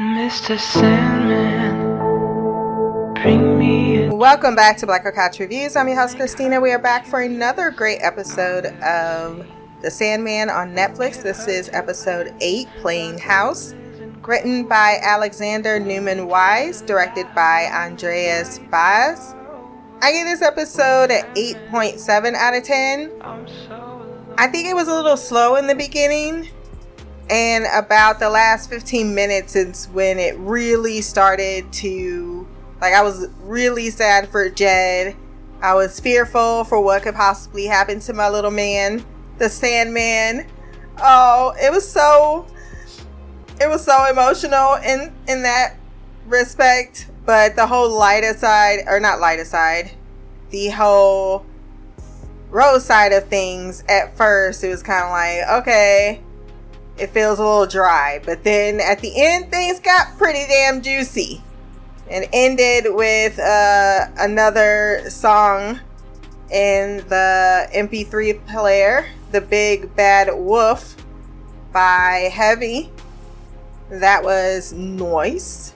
Mr. Sandman, bring me Welcome back to Black Couch Reviews. I'm your host, Christina. We are back for another great episode of The Sandman on Netflix. This is episode 8, Playing House. Written by Alexander Newman Wise, directed by Andrés Baiz. I give this episode an 8.7 out of 10. I think it was a little slow in the beginning. And about the last 15 minutes is when it really started to like I was really sad for Jed. I was fearful for what could possibly happen to my little man, the Sandman. Oh, it was so it was so emotional in in that respect, but the whole light aside or not light aside, the whole Rose side of things at first it was kind of like, okay, it feels a little dry, but then at the end things got pretty damn juicy and ended with uh, another song in the MP3 player, The Big Bad Wolf by Heavy. That was Noise.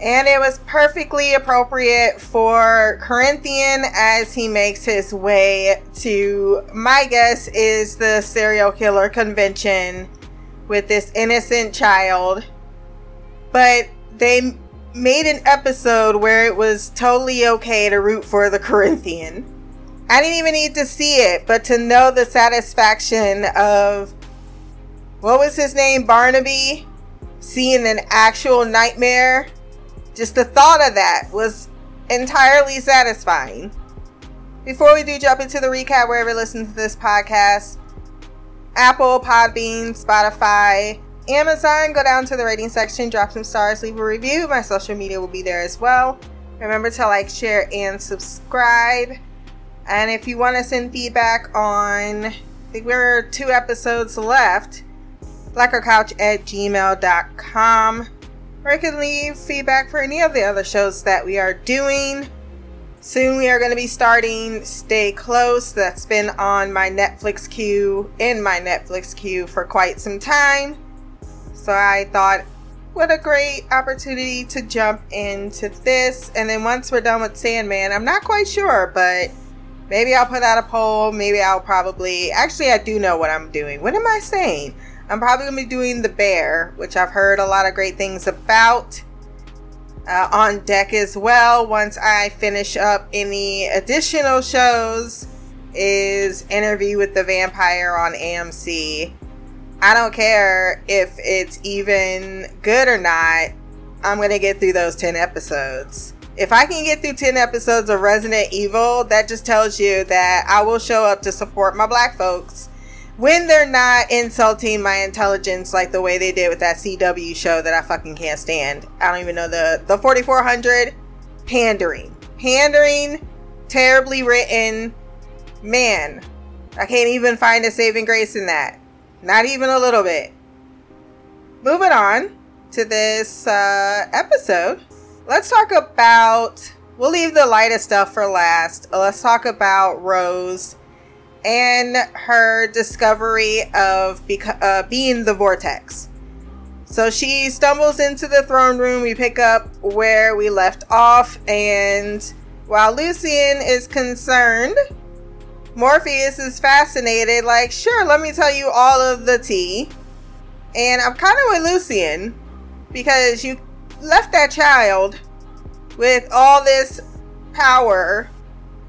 And it was perfectly appropriate for Corinthian as he makes his way to, my guess, is the serial killer convention with this innocent child. But they made an episode where it was totally okay to root for the Corinthian. I didn't even need to see it, but to know the satisfaction of what was his name, Barnaby, seeing an actual nightmare, just the thought of that was entirely satisfying. Before we do jump into the recap, wherever you listen to this podcast, Apple, Podbean, Spotify, Amazon, go down to the rating section, drop some stars, leave a review. My social media will be there as well. Remember to like, share, and subscribe. And if you want to send feedback on, I think we're two episodes left, blackercouch at gmail.com. Or you can leave feedback for any of the other shows that we are doing. Soon we are going to be starting Stay Close. That's been on my Netflix queue, in my Netflix queue for quite some time. So I thought, what a great opportunity to jump into this. And then once we're done with Sandman, I'm not quite sure, but maybe I'll put out a poll. Maybe I'll probably, actually, I do know what I'm doing. What am I saying? I'm probably to be doing The Bear, which I've heard a lot of great things about. Uh, on deck as well, once I finish up any additional shows, is Interview with the Vampire on AMC. I don't care if it's even good or not, I'm going to get through those 10 episodes. If I can get through 10 episodes of Resident Evil, that just tells you that I will show up to support my black folks when they're not insulting my intelligence like the way they did with that CW show that I fucking can't stand. I don't even know the the 4400 pandering. Pandering, terribly written. Man, I can't even find a saving grace in that. Not even a little bit. Moving on to this uh, episode, let's talk about. We'll leave the lightest stuff for last. Let's talk about Rose and her discovery of beca- uh, being the vortex. So she stumbles into the throne room. We pick up where we left off, and while Lucian is concerned, Morpheus is fascinated. Like, sure, let me tell you all of the tea. And I'm kind of with Lucian because you left that child with all this power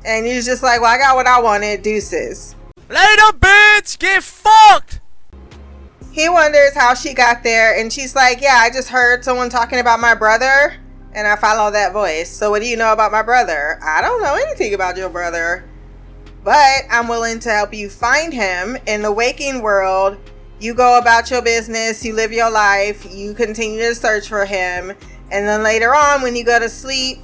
and he's just like, well, I got what I wanted, deuces. Later, bitch! Get fucked! He wonders how she got there, and she's like, yeah, I just heard someone talking about my brother, and I follow that voice. So, what do you know about my brother? I don't know anything about your brother, but I'm willing to help you find him in the waking world. You go about your business, you live your life, you continue to search for him, and then later on, when you go to sleep,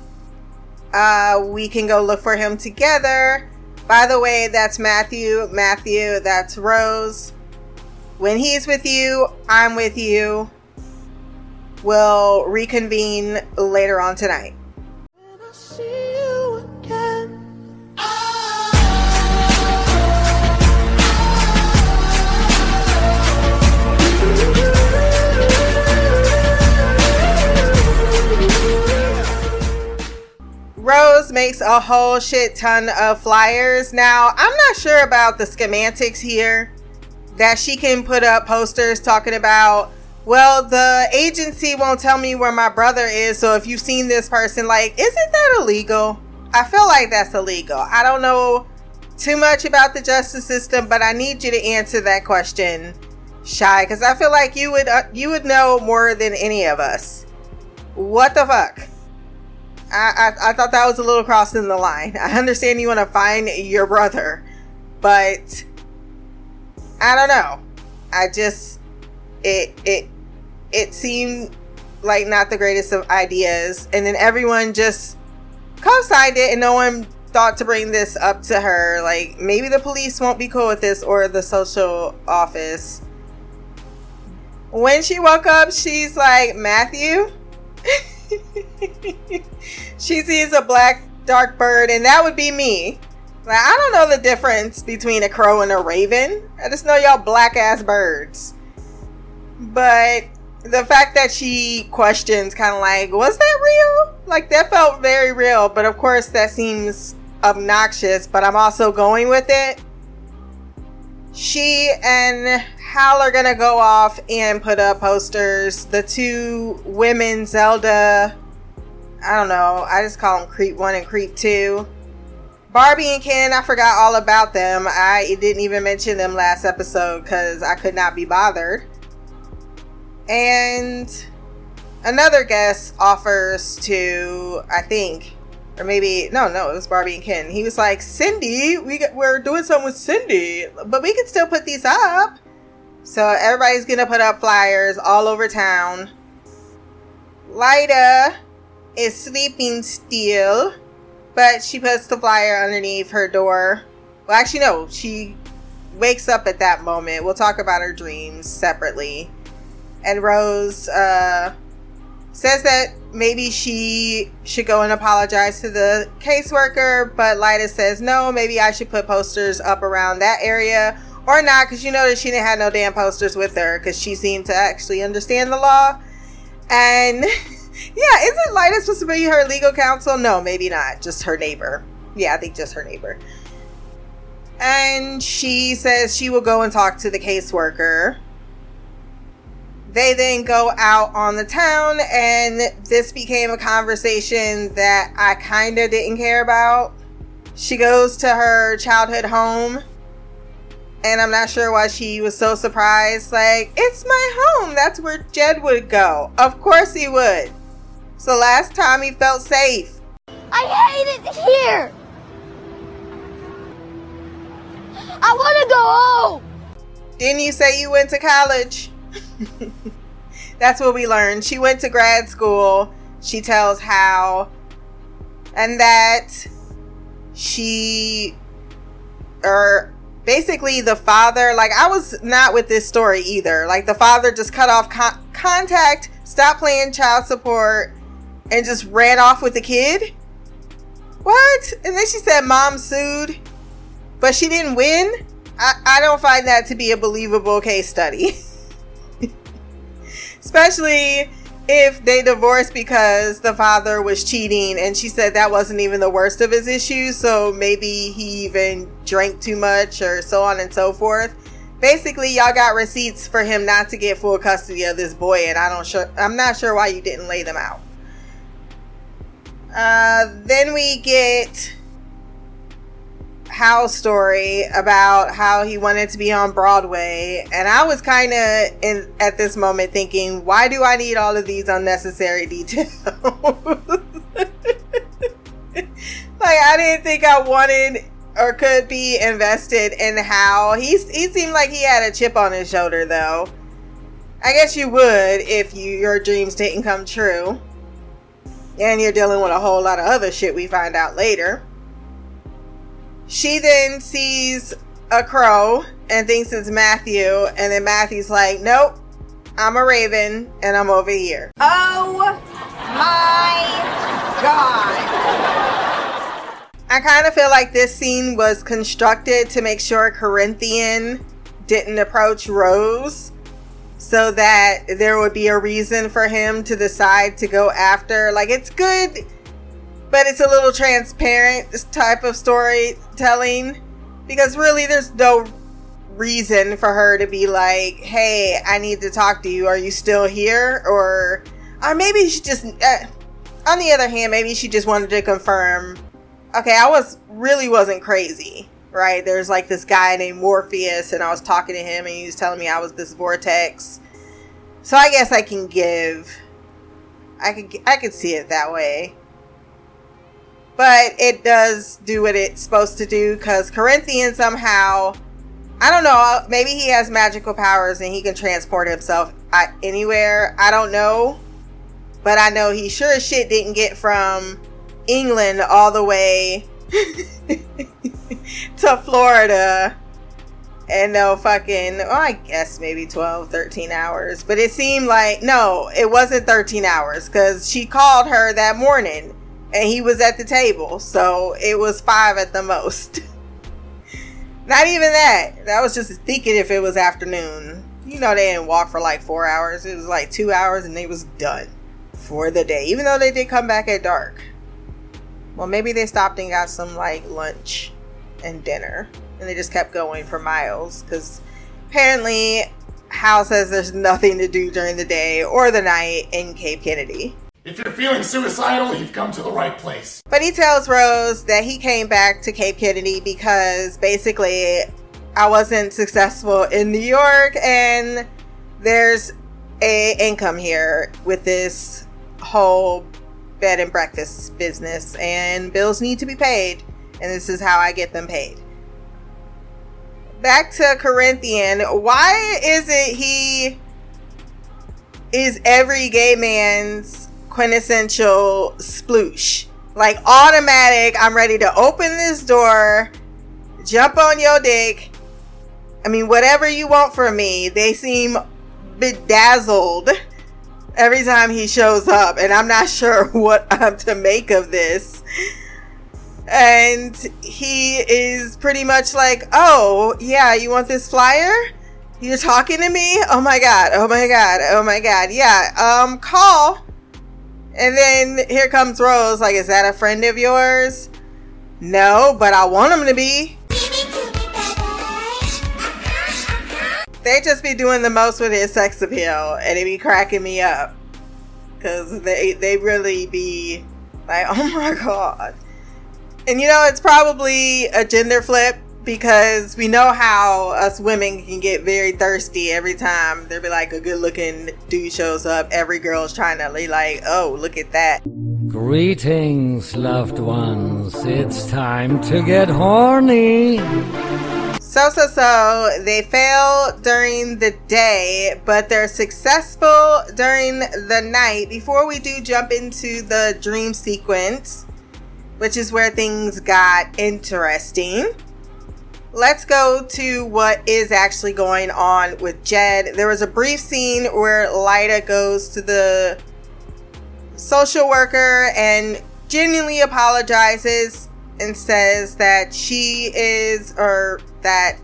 uh, we can go look for him together. By the way, that's Matthew. Matthew, that's Rose. When he's with you, I'm with you. We'll reconvene later on tonight. Makes a whole shit ton of flyers. Now, I'm not sure about the schematics here that she can put up posters talking about, well, the agency won't tell me where my brother is. So if you've seen this person, like, isn't that illegal? I feel like that's illegal. I don't know too much about the justice system, but I need you to answer that question, Shy, because I feel like you would uh, you would know more than any of us. What the fuck? I, I, thought that was a little crossing the line. I understand you want to find your brother, but I don't know. I just it it it seemed like not the greatest of ideas, and then everyone just co-signed it, and no one thought to bring this up to her. Like maybe the police won't be cool with this, or the social office. When she woke up, she's like Matthew. she sees a black dark bird, and that would be me. Like, I don't know the difference between a crow and a raven. I just know y'all black ass birds. But the fact that she questions, kind of like, was that real? Like, that felt very real. But of course, that seems obnoxious. But I'm also going with it. She and Hal are gonna go off and put up posters. The two women, Zelda, I don't know, I just call them Creep 1 and Creep 2. Barbie and Ken, I forgot all about them. I didn't even mention them last episode because I could not be bothered. And another guest offers to, I think, or maybe no, no, it was Barbie and Ken. He was like, "Cindy, we we're doing something with Cindy, but we can still put these up." So everybody's gonna put up flyers all over town. Lyta is sleeping still, but she puts the flyer underneath her door. Well, actually, no, she wakes up at that moment. We'll talk about her dreams separately. And Rose uh, says that maybe she should go and apologize to the caseworker, but Lyta says no, maybe I should put posters up around that area or not because you know that she didn't have no damn posters with her because she seemed to actually understand the law. And yeah isn't Lyta supposed to be her legal counsel? No maybe not. Just her neighbor. Yeah i think just her neighbor. And she says she will go and talk to the caseworker they then go out on the town and this became a conversation that i kind of didn't care about she goes to her childhood home and I'm not sure why she was so surprised. Like, it's my home. That's where Jed would go. Of course he would. So last time he felt safe. I hate it here. I want to go home. Didn't you say you went to college? That's what we learned. She went to grad school. She tells how, and that she, or basically the father like i was not with this story either. Like the father just cut off con- contact stopped playing child support and just ran off with the kid? What? And then she said mom sued. But she didn't win? I, I don't find that to be a believable case study especially if they divorced because the father was cheating and she said that wasn't even the worst of his issues so maybe he even drank too much or so on and so forth. Basically y'all got receipts for him not to get full custody of this boy and i don't sure i'm not sure why you didn't lay them out. Uh, then we get Hal's story about how he wanted to be on Broadway, and I was kind of in at this moment thinking, why do I need all of these unnecessary details? like I didn't think I wanted or could be invested in how he he seemed like he had a chip on his shoulder though. I guess you would if you your dreams didn't come true. And you're dealing with a whole lot of other shit we find out later. She then sees a crow and thinks it's Matthew, and then Matthew's like, Nope, I'm a raven and I'm over here. Oh my god. I kind of feel like this scene was constructed to make sure Corinthian didn't approach Rose so that there would be a reason for him to decide to go after. Like, it's good but it's a little transparent this type of storytelling because really there's no reason for her to be like, "Hey, I need to talk to you. Are you still here?" Or, or maybe she just. Uh, on the other hand, maybe she just wanted to confirm. Okay, I was really wasn't crazy, right? There's like this guy named Morpheus, and I was talking to him, and he was telling me I was this vortex. So I guess I can give. I could I could see it that way. But it does do what it's supposed to do because Corinthian somehow I don't know. Maybe he has magical powers and he can transport himself anywhere. I don't know. But I know he sure as shit didn't get from England all the way to Florida. And no fucking, well, I guess maybe 12, 13 hours. But it seemed like, no, it wasn't 13 hours because she called her that morning and he was at the table. So it was five at the most. Not even that. That was just thinking if it was afternoon. You know, they didn't walk for like four hours. It was like two hours and they was done for the day. Even though they did come back at dark. Well, maybe they stopped and got some like lunch and dinner. And they just kept going for miles. Because apparently, Hal says there's nothing to do during the day or the night in Cape Kennedy. If you're feeling suicidal, you've come to the right place. But he tells Rose that he came back to Cape Kennedy because basically I wasn't successful in New York and there's a income here with this whole bed and breakfast business and bills need to be paid and this is how I get them paid. Back to Corinthian, why is it he is every gay man's quintessential sploosh. Like automatic, I'm ready to open this door, jump on your dick. I mean, whatever you want from me. They seem bedazzled every time he shows up, and I'm not sure what I'm to make of this. And he is pretty much like, Oh, yeah, you want this flyer? You're talking to me? Oh my god, oh my god, oh my god. Yeah, um, call and then here comes Rose, like, is that a friend of yours? No, but I want him to be. They just be doing the most with his sex appeal, and it be cracking me up. Cause they they really be like, oh my god. And you know, it's probably a gender flip because we know how us women can get very thirsty every time there be like a good looking dude shows up. Every girl's trying to be like, oh, look at that. Greetings, loved ones. It's time to get horny. So, so, so, they fail during the day, but they're successful during the night. Before we do jump into the dream sequence, which is where things got interesting let's go to what is actually going on with Jed. There was a brief scene where Lyta goes to the social worker and genuinely apologizes and says that she is, or that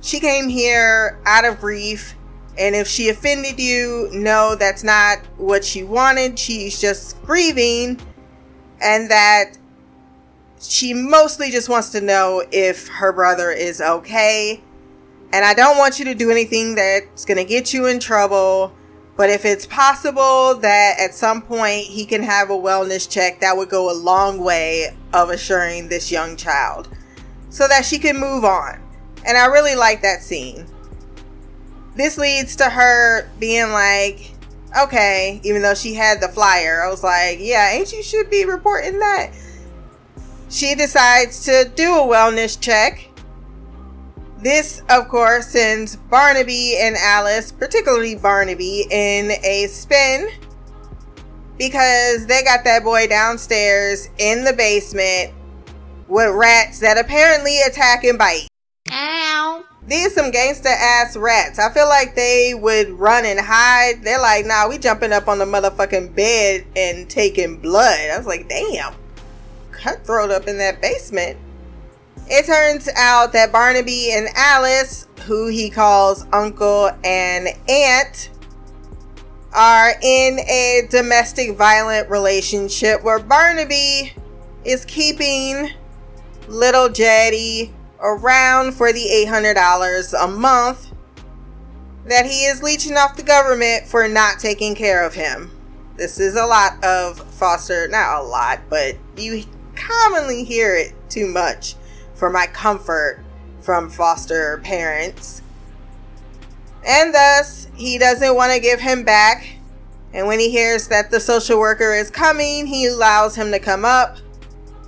she came here out of grief. And if she offended you, no, that's not what she wanted. She's just grieving. And that she mostly just wants to know if her brother is okay. And I don't want you to do anything that's going to get you in trouble. But if it's possible that at some point he can have a wellness check, that would go a long way of assuring this young child so that she can move on. And I really like that scene. This leads to her being like, okay, even though she had the flyer, I was like, yeah, ain't you should be reporting that? She decides to do a wellness check. This, of course, sends Barnaby and Alice, particularly Barnaby, in a spin because they got that boy downstairs in the basement with rats that apparently attack and bite. Ow. These some gangster ass rats. I feel like they would run and hide. They're like, nah, we jumping up on the motherfucking bed and taking blood. I was like, damn cutthroat up in that basement. It turns out that Barnaby and Alice, who he calls uncle and aunt, are in a domestic violent relationship where Barnaby is keeping little Jetty around for the $800 a month that he is leeching off the government for not taking care of him. This is a lot of foster, not a lot, but you commonly hear it too much for my comfort from foster parents. And thus, he doesn't want to give him back. And when he hears that the social worker is coming, he allows him to come up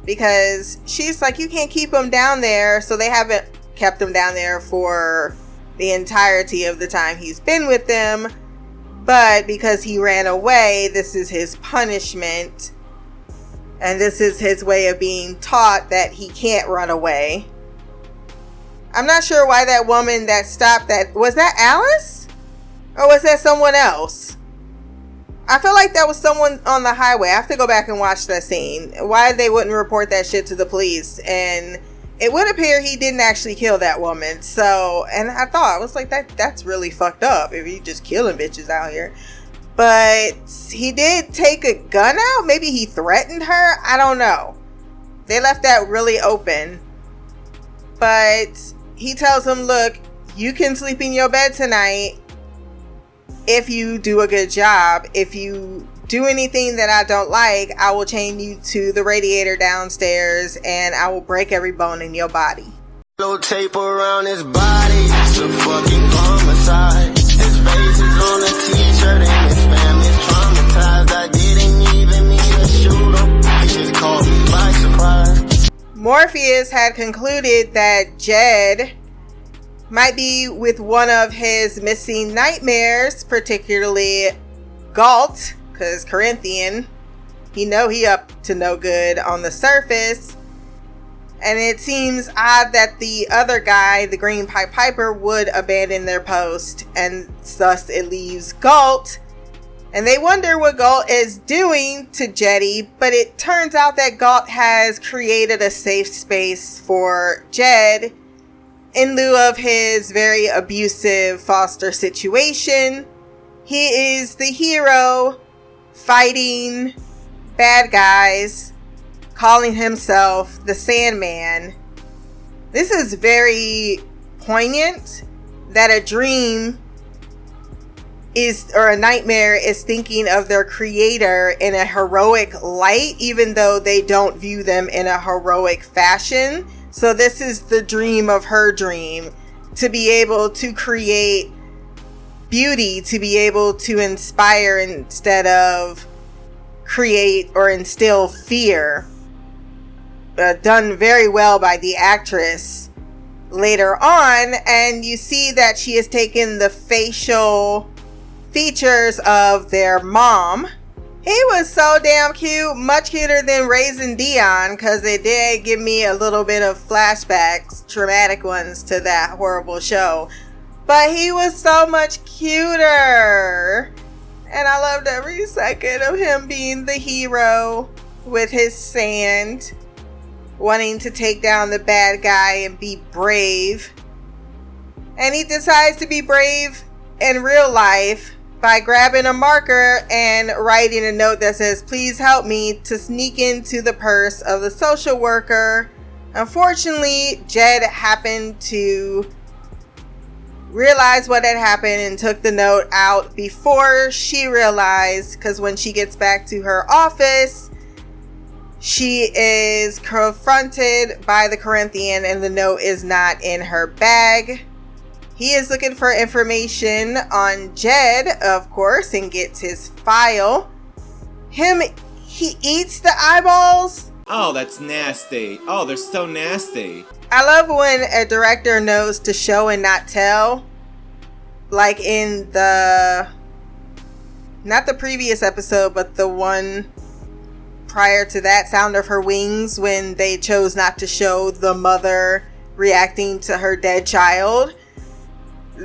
because she's like, You can't keep him down there. So they haven't kept him down there for the entirety of the time he's been with them. But because he ran away, this is his punishment. And this is his way of being taught that he can't run away. I'm not sure why that woman that stopped that was that Alice? Or was that someone else? I feel like that was someone on the highway. I have to go back and watch that scene. Why they wouldn't report that shit to the police. And it would appear he didn't actually kill that woman. So, and I thought, I was like, that that's really fucked up if you just killing bitches out here. But he did take a gun out. Maybe he threatened her. I don't know. They left that really open. But he tells him, look, you can sleep in your bed tonight if you do a good job. If you do anything that I don't like, I will chain you to the radiator downstairs and I will break every bone in your body. Tape around his body, it's a fucking homicide. Morpheus had concluded that Jed might be with one of his missing nightmares, particularly Gault, because Corinthian, he know he up to no good on the surface. And it seems odd that the other guy, the Green Pipe Piper, would abandon their post, and thus it leaves Gault. And they wonder what Gault is doing to Jetty, but it turns out that Gault has created a safe space for Jed in lieu of his very abusive foster situation. He is the hero fighting bad guys, calling himself the Sandman. This is very poignant that a dream is or a nightmare is thinking of their creator in a heroic light even though they don't view them in a heroic fashion so this is the dream of her dream to be able to create beauty, to be able to inspire instead of create or instill fear. Uh, done very well by the actress later on, and you see that she has taken the facial features of their mom he was so damn cute, much cuter than Raising Dion, because it did give me a little bit of flashbacks, traumatic ones, to that horrible show. But he was so much cuter. And I loved every second of him being the hero with his sand, wanting to take down the bad guy and be brave. And he decides to be brave in real life by grabbing a marker and writing a note that says, Please help me to sneak into the purse of the social worker. Unfortunately, Jed happened to realize what had happened and took the note out before she realized because when she gets back to her office, she is confronted by the Corinthian and the note is not in her bag. He is looking for information on Jed, of course, and gets his file. Him, he eats the eyeballs. Oh, that's nasty. Oh, they're so nasty. I love when a director knows to show and not tell. Like in the. Not the previous episode, but the one prior to that, Sound of Her Wings, when they chose not to show the mother reacting to her dead child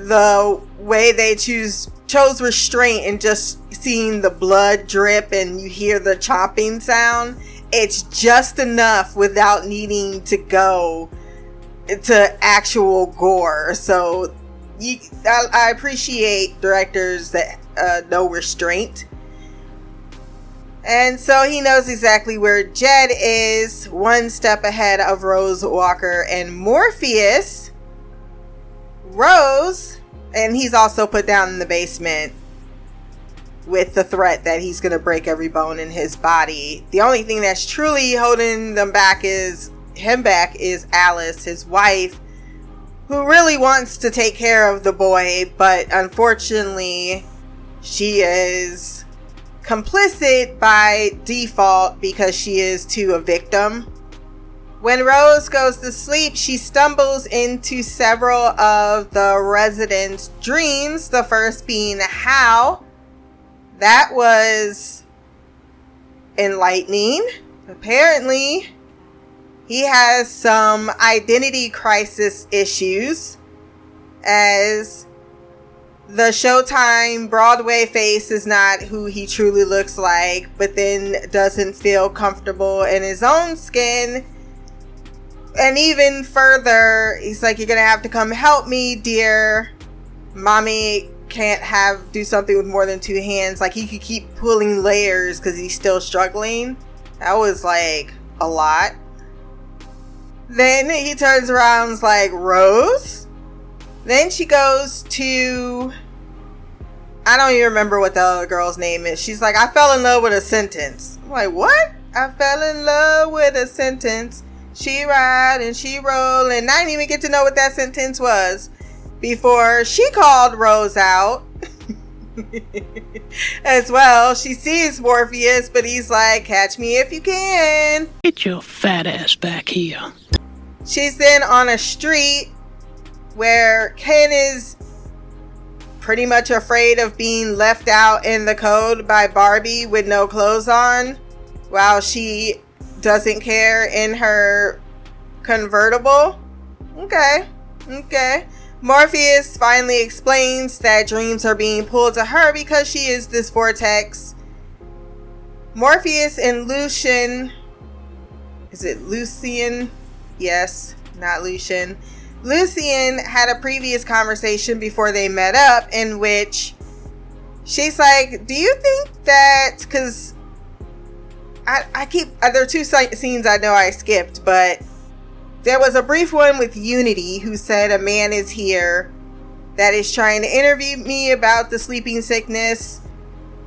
the way they choose chose restraint and just seeing the blood drip and you hear the chopping sound it's just enough without needing to go to actual gore so you, I, I appreciate directors that uh, know restraint And so he knows exactly where Jed is, one step ahead of Rose Walker and Morpheus. Rose, and he's also put down in the basement with the threat that he's going to break every bone in his body. The only thing that's truly holding them back is him back is Alice, his wife, who really wants to take care of the boy, but unfortunately, she is complicit by default because she is to a victim. When Rose goes to sleep, she stumbles into several of the residents' dreams, the first being Hal. That was enlightening. Apparently, he has some identity crisis issues as the Showtime Broadway face is not who he truly looks like, but then doesn't feel comfortable in his own skin. And even further, he's like, You're gonna have to come help me, dear. Mommy can't have do something with more than two hands. Like he could keep pulling layers because he's still struggling. That was like a lot. Then he turns around and's like, Rose? Then she goes to. I don't even remember what the other girl's name is. She's like, I fell in love with a sentence. I'm like, what? I fell in love with a sentence. She ride and she roll, and I didn't even get to know what that sentence was before she called Rose out. As well, she sees Morpheus, but he's like, Catch me if you can. Get your fat ass back here. She's then on a street where Ken is pretty much afraid of being left out in the code by Barbie with no clothes on while she doesn't care in her convertible. Okay, okay. Morpheus finally explains that dreams are being pulled to her because she is this vortex. Morpheus and Lucian. Is it Lucian? Yes, not Lucian Lucian had a previous conversation before they met up in which she's like, Do you think that, because I, I keep, uh, there are two scenes I know I skipped, but there was a brief one with Unity who said a man is here that is trying to interview me about the sleeping sickness.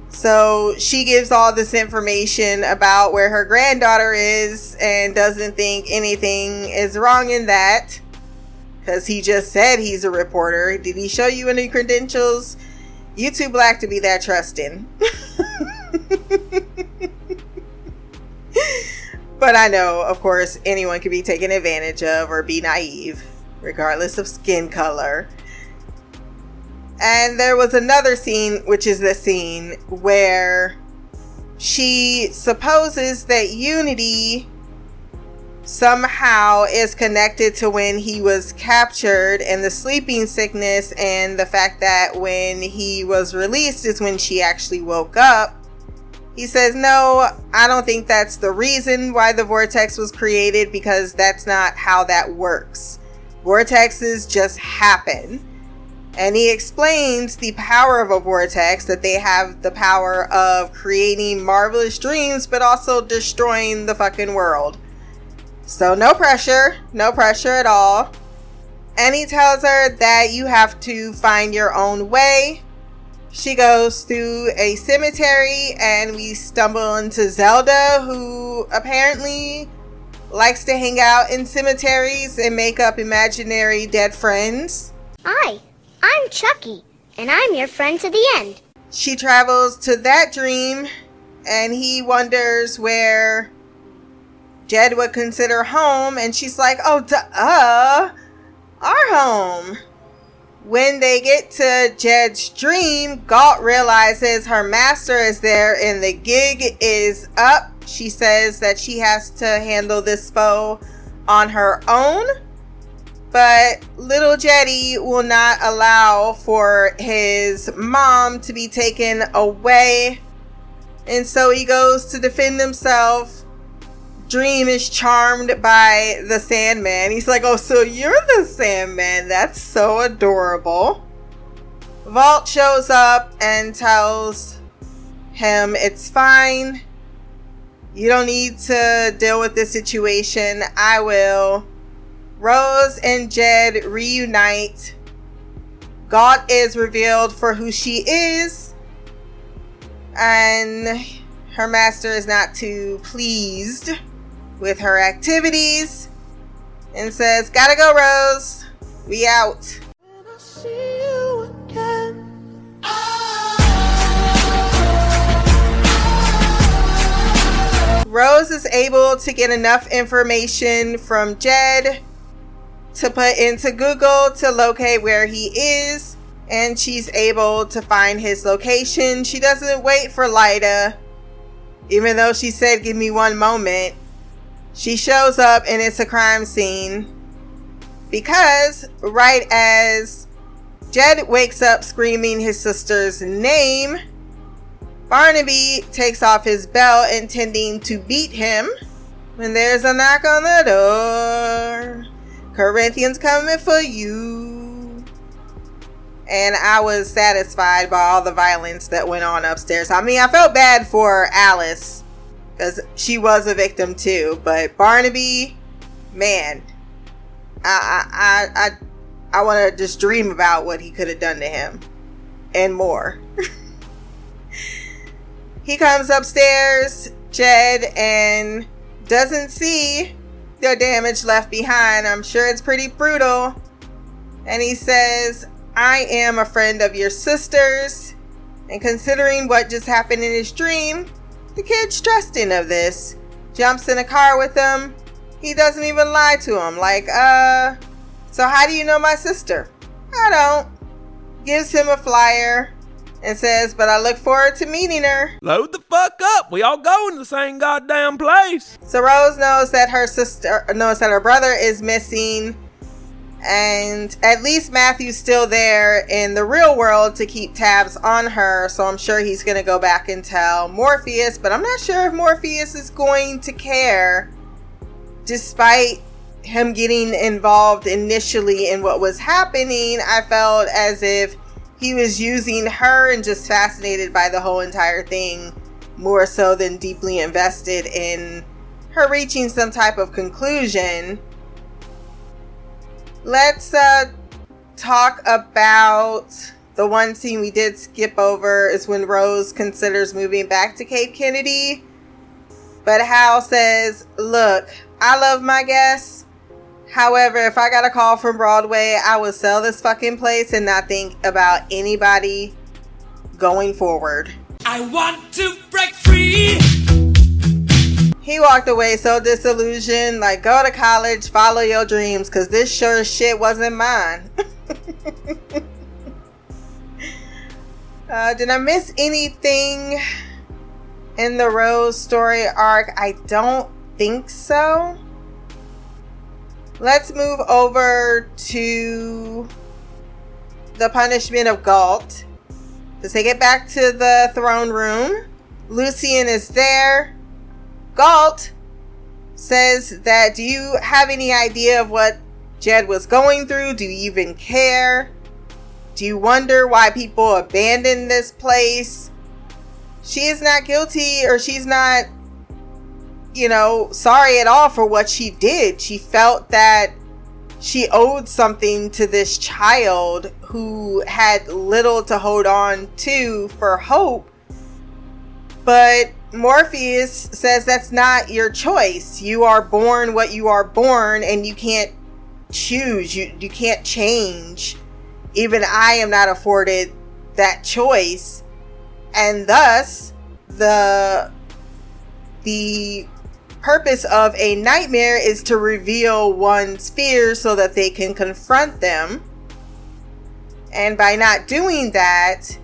So she gives all this information about where her granddaughter is and doesn't think anything is wrong in that. Because he just said he's a reporter. Did he show you any credentials? You too black to be that trusting. but I know, of course, anyone can be taken advantage of or be naive, regardless of skin color. And there was another scene, which is the scene where she supposes that Unity somehow is connected to when he was captured and the sleeping sickness and the fact that when he was released is when she actually woke up. He says, No, I don't think that's the reason why the vortex was created because that's not how that works. Vortexes just happen. And he explains the power of a vortex that they have the power of creating marvelous dreams but also destroying the fucking world. So, no pressure, no pressure at all. And he tells her that you have to find your own way. She goes through a cemetery, and we stumble into Zelda, who apparently likes to hang out in cemeteries and make up imaginary dead friends. Hi, I'm Chucky, and I'm your friend to the end. She travels to that dream, and he wonders where Jed would consider home, and she's like, oh, duh, our home. When they get to Jed's dream, Gault realizes her master is there and the gig is up. She says that she has to handle this foe on her own. But little Jetty will not allow for his mom to be taken away. And so he goes to defend himself Dream is charmed by the Sandman. He's like, Oh, so you're the Sandman. That's so adorable. Gault shows up and tells him it's fine. You don't need to deal with this situation. I will. Rose and Jed reunite. God is revealed for who she is. And her master is not too pleased with her activities and says, Gotta go, Rose. We out. Rose is able to get enough information from Jed to put into Google to locate where he is, and she's able to find his location. She doesn't wait for Lyta, even though she said, Give me one moment. She shows up, and it's a crime scene because right as Jed wakes up screaming his sister's name, Barnaby takes off his belt intending to beat him when there's a knock on the door. Corinthians coming for you. And I was satisfied by all the violence that went on upstairs. I mean, I felt bad for Alice because she was a victim too. But Barnaby, man, I I I I, I want to just dream about what he could have done to him and more. He comes upstairs, Jed, and doesn't see the damage left behind. I'm sure it's pretty brutal. And he says, I am a friend of your sister's. And considering what just happened in his dream, the kid's trusting of this. Jumps in a car with him. He doesn't even lie to him. Like, uh, so how do you know my sister? I don't. Gives him a flyer and says, But I look forward to meeting her. Load the fuck up. We all going to the same goddamn place. So Rose knows that her sister knows that her brother is missing. And at least Matthew's still there in the real world to keep tabs on her. So I'm sure he's going to go back and tell Morpheus. But I'm not sure if Morpheus is going to care. Despite him getting involved initially in what was happening, I felt as if he was using her and just fascinated by the whole entire thing more so than deeply invested in her reaching some type of conclusion. Let's uh, talk about the one scene we did skip over is when Rose considers moving back to Cape Kennedy. But Hal says, Look, I love my guests, However, if I got a call from Broadway, I would sell this fucking place and not think about anybody going forward. I want to break free. He walked away so disillusioned, like, go to college, follow your dreams, because this sure shit wasn't mine. uh, did I miss anything in the Rose story arc? I don't think so. Let's move over to the punishment of Gault. As they get back to the throne room, Lucian is there. Gault says that do you have any idea of what Jed was going through? Do you even care? Do you wonder why people abandon this place? She is not guilty or she's not you know, sorry at all for what she did. She felt that she owed something to this child who had little to hold on to for hope. But Morpheus says that's not your choice. You are born what you are born and you can't choose. You you can't change. Even I am not afforded that choice. And thus the the purpose of a nightmare is to reveal one's fears so that they can confront them. And by not doing that,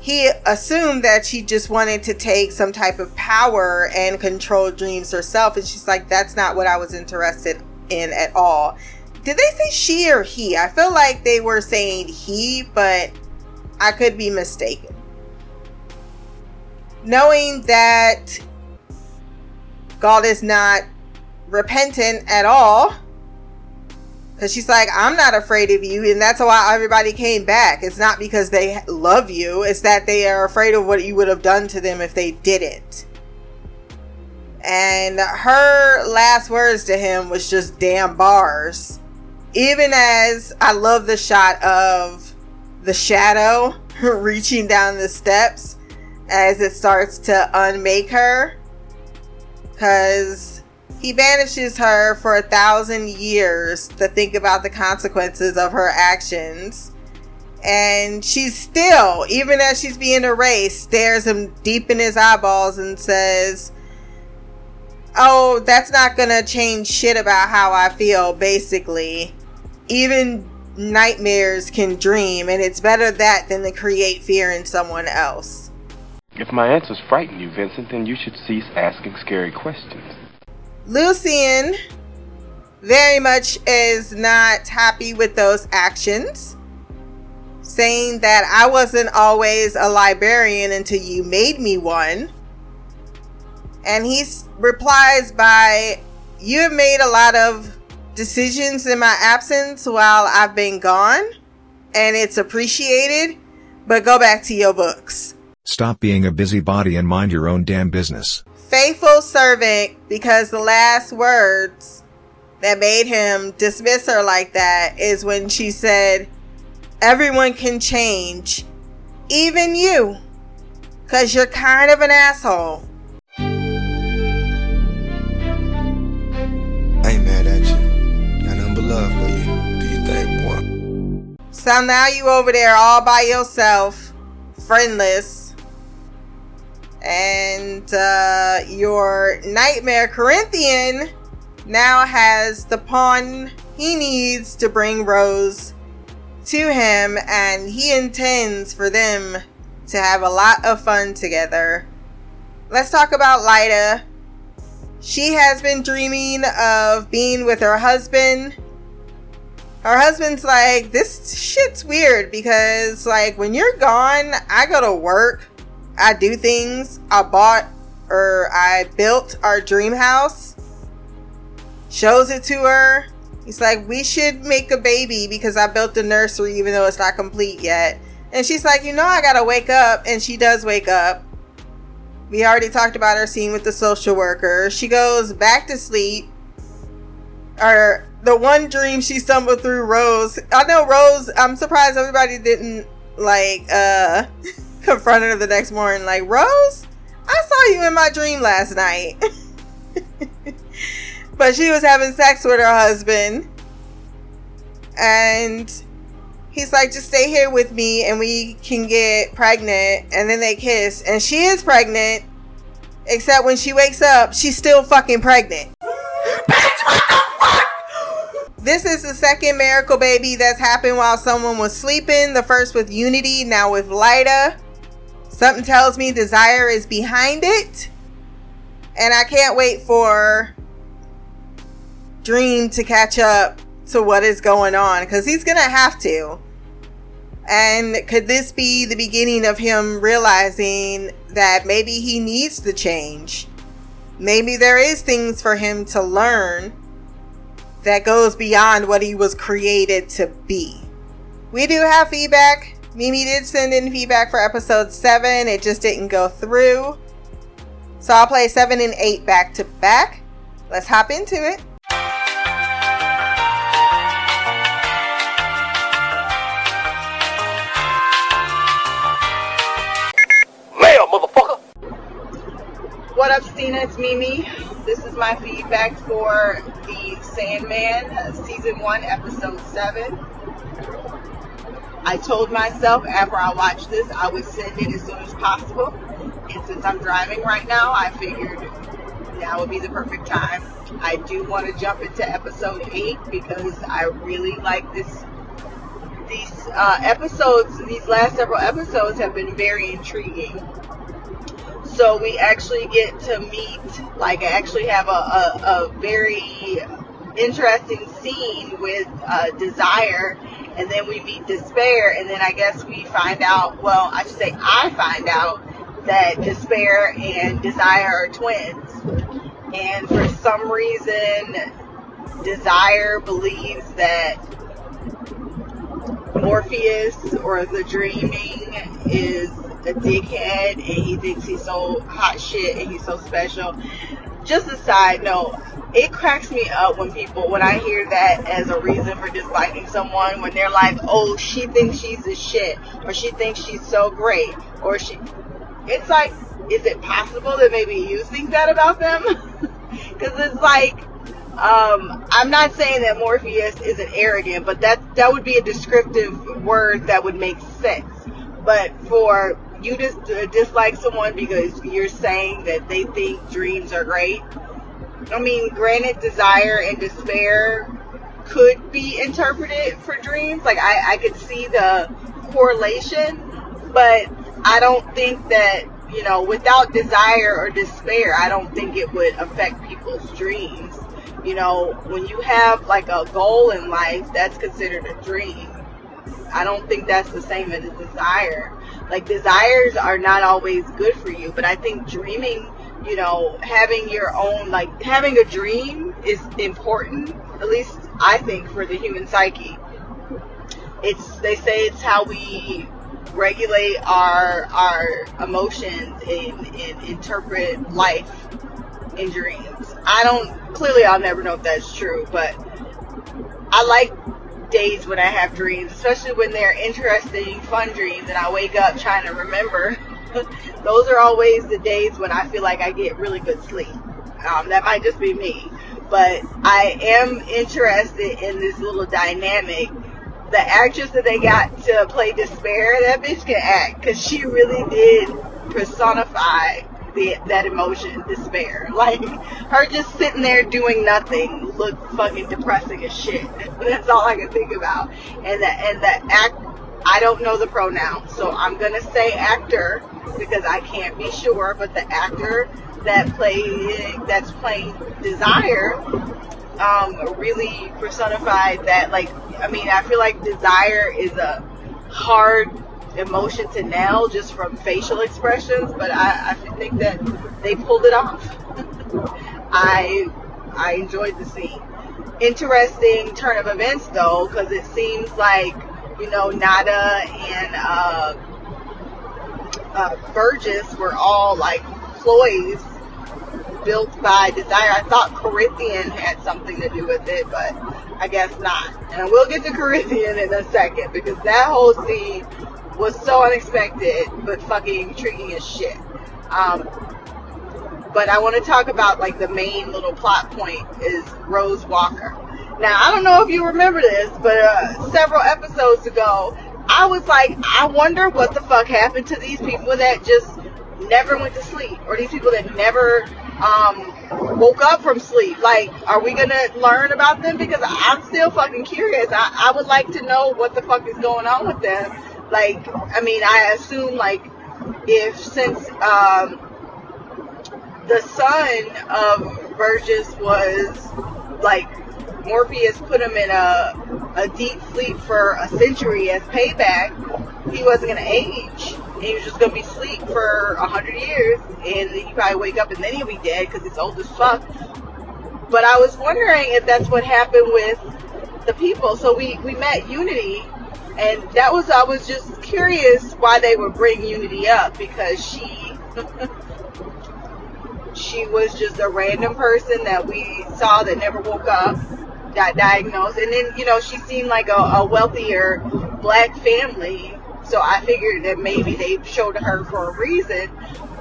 he assumed that she just wanted to take some type of power and control dreams herself. And she's like, that's not what I was interested in at all. Did they say she or he? I feel like they were saying he, but I could be mistaken. Knowing that God is not repentant at all. Because she's like, I'm not afraid of you. And that's why everybody came back. It's not because they love you, it's that they are afraid of what you would have done to them if they didn't. And her last words to him was just damn bars. Even as I love the shot of the shadow reaching down the steps as it starts to unmake her. Because he banishes her for a thousand years to think about the consequences of her actions. And she's still, even as she's being erased, stares him deep in his eyeballs and says, Oh, that's not gonna change shit about how I feel, basically. Even nightmares can dream, and it's better that than to create fear in someone else. If my answers frighten you, Vincent, then you should cease asking scary questions. Lucienne very much is not happy with those actions, saying that I wasn't always a librarian until you made me one. And he replies by, You have made a lot of decisions in my absence while I've been gone, and it's appreciated, but go back to your books. Stop being a busybody and mind your own damn business. Faithful servant, because the last words that made him dismiss her like that is when she said, Everyone can change, even you, because you're kind of an asshole. I ain't mad at you. Got nothing but love for you. Do you think, boy? So now you over there all by yourself, friendless, and uh, your nightmare Corinthian now has the pawn he needs to bring Rose to him, and he intends for them to have a lot of fun together. Let's talk about Lyta. She has been dreaming of being with her husband. Her husband's like, This shit's weird because, like, when you're gone, I go to work, I do things. I bought or I built our dream house, shows it to her. He's like, We should make a baby because I built the nursery even though it's not complete yet. And she's like, You know, I gotta wake up. And she does wake up. We already talked about her scene with the social worker. She goes back to sleep. Or the one dream she stumbled through Rose. I know Rose, I'm surprised everybody didn't like uh confront her the next morning like, "Rose, I saw you in my dream last night." but she was having sex with her husband. And he's like, just stay here with me and we can get pregnant. And then they kiss. And she is pregnant. Except when she wakes up, she's still fucking pregnant. This is the second miracle baby that's happened while someone was sleeping. The first with Unity, now with Lyta. Something tells me Desire is behind it. And I can't wait for Dream to catch up to what is going on because he's going to have to. And could this be the beginning of him realizing that maybe he needs to change? Maybe there is things for him to learn that goes beyond what he was created to be. We do have feedback. Mimi did send in feedback for episode 7. It just didn't go through. So I'll play 7 and 8 back to back. Let's hop into it. Mail, motherfucker! What up, Stina? It's Mimi. This is my feedback for the Sandman uh, season one, episode seven. I told myself after I watched this, I would send it as soon as possible. And since I'm driving right now, I figured now would be the perfect time. I do want to jump into episode eight because I really like this. These uh, episodes, these last several episodes have been very intriguing. So we actually get to meet, like, I actually have a, a, a very interesting scene with uh, Desire, and then we meet Despair, and then I guess we find out, well, I should say I find out that Despair and Desire are twins. And for some reason, Desire believes that Morpheus or the Dreaming is a dickhead and he thinks he's so hot shit and he's so special. Just a side note, it cracks me up when people when I hear that as a reason for disliking someone when they're like, "Oh, she thinks she's a shit," or "She thinks she's so great," or "She." It's like, is it possible that maybe you think that about them? Because it's like, um, I'm not saying that Morpheus isn't arrogant, but that that would be a descriptive word that would make sense. But for you just uh, dislike someone because you're saying that they think dreams are great. I mean, granted, desire and despair could be interpreted for dreams. Like, I, I could see the correlation, but I don't think that, you know, without desire or despair, I don't think it would affect people's dreams. You know, when you have like a goal in life, that's considered a dream. I don't think that's the same as a desire. Like desires are not always good for you, but I think dreaming, you know, having your own like having a dream is important. At least I think for the human psyche. It's they say it's how we regulate our our emotions and, and interpret life in dreams. I don't clearly I'll never know if that's true, but I like days when I have dreams, especially when they're interesting, fun dreams, and I wake up trying to remember. Those are always the days when I feel like I get really good sleep. Um, that might just be me, but I am interested in this little dynamic. The actress that they got to play Despair, that bitch can act because she really did personify the, that emotion, despair. Like her just sitting there doing nothing looked fucking depressing as shit. That's all I can think about. And the and the act I don't know the pronoun, so I'm gonna say actor because I can't be sure, but the actor that played that's playing Desire um, really personified that. Like, I mean, I feel like Desire is a hard emotion to nail just from facial expressions, but I, I think that they pulled it off. I I enjoyed the scene. Interesting turn of events though, because it seems like you know Nada and uh, uh, Burgess were all like ploys built by Desire. I thought Corinthian had something to do with it, but I guess not. And we'll get to Corinthian in a second because that whole scene was so unexpected, but fucking intriguing as shit. Um, but I want to talk about like the main little plot point is Rose Walker. Now I don't know if you remember this, but uh, several episodes ago, I was like, I wonder what the fuck happened to these people that just never went to sleep, or these people that never um, woke up from sleep. Like, are we gonna learn about them? Because I'm still fucking curious. I, I would like to know what the fuck is going on with them like I mean I assume like if since um, the son of Burgess was like Morpheus put him in a a deep sleep for a century as payback, he wasn't gonna age. He was just gonna be asleep for a hundred years, and then he probably wake up and then he'll be dead because he's old as fuck. But I was wondering if that's what happened with the people. So we we met Unity and that was I was just curious why they would bring Unity up because she she was just a random person that we saw that never woke up, got diagnosed, and then you know she seemed like a, a wealthier black family, so I figured that maybe they showed her for a reason.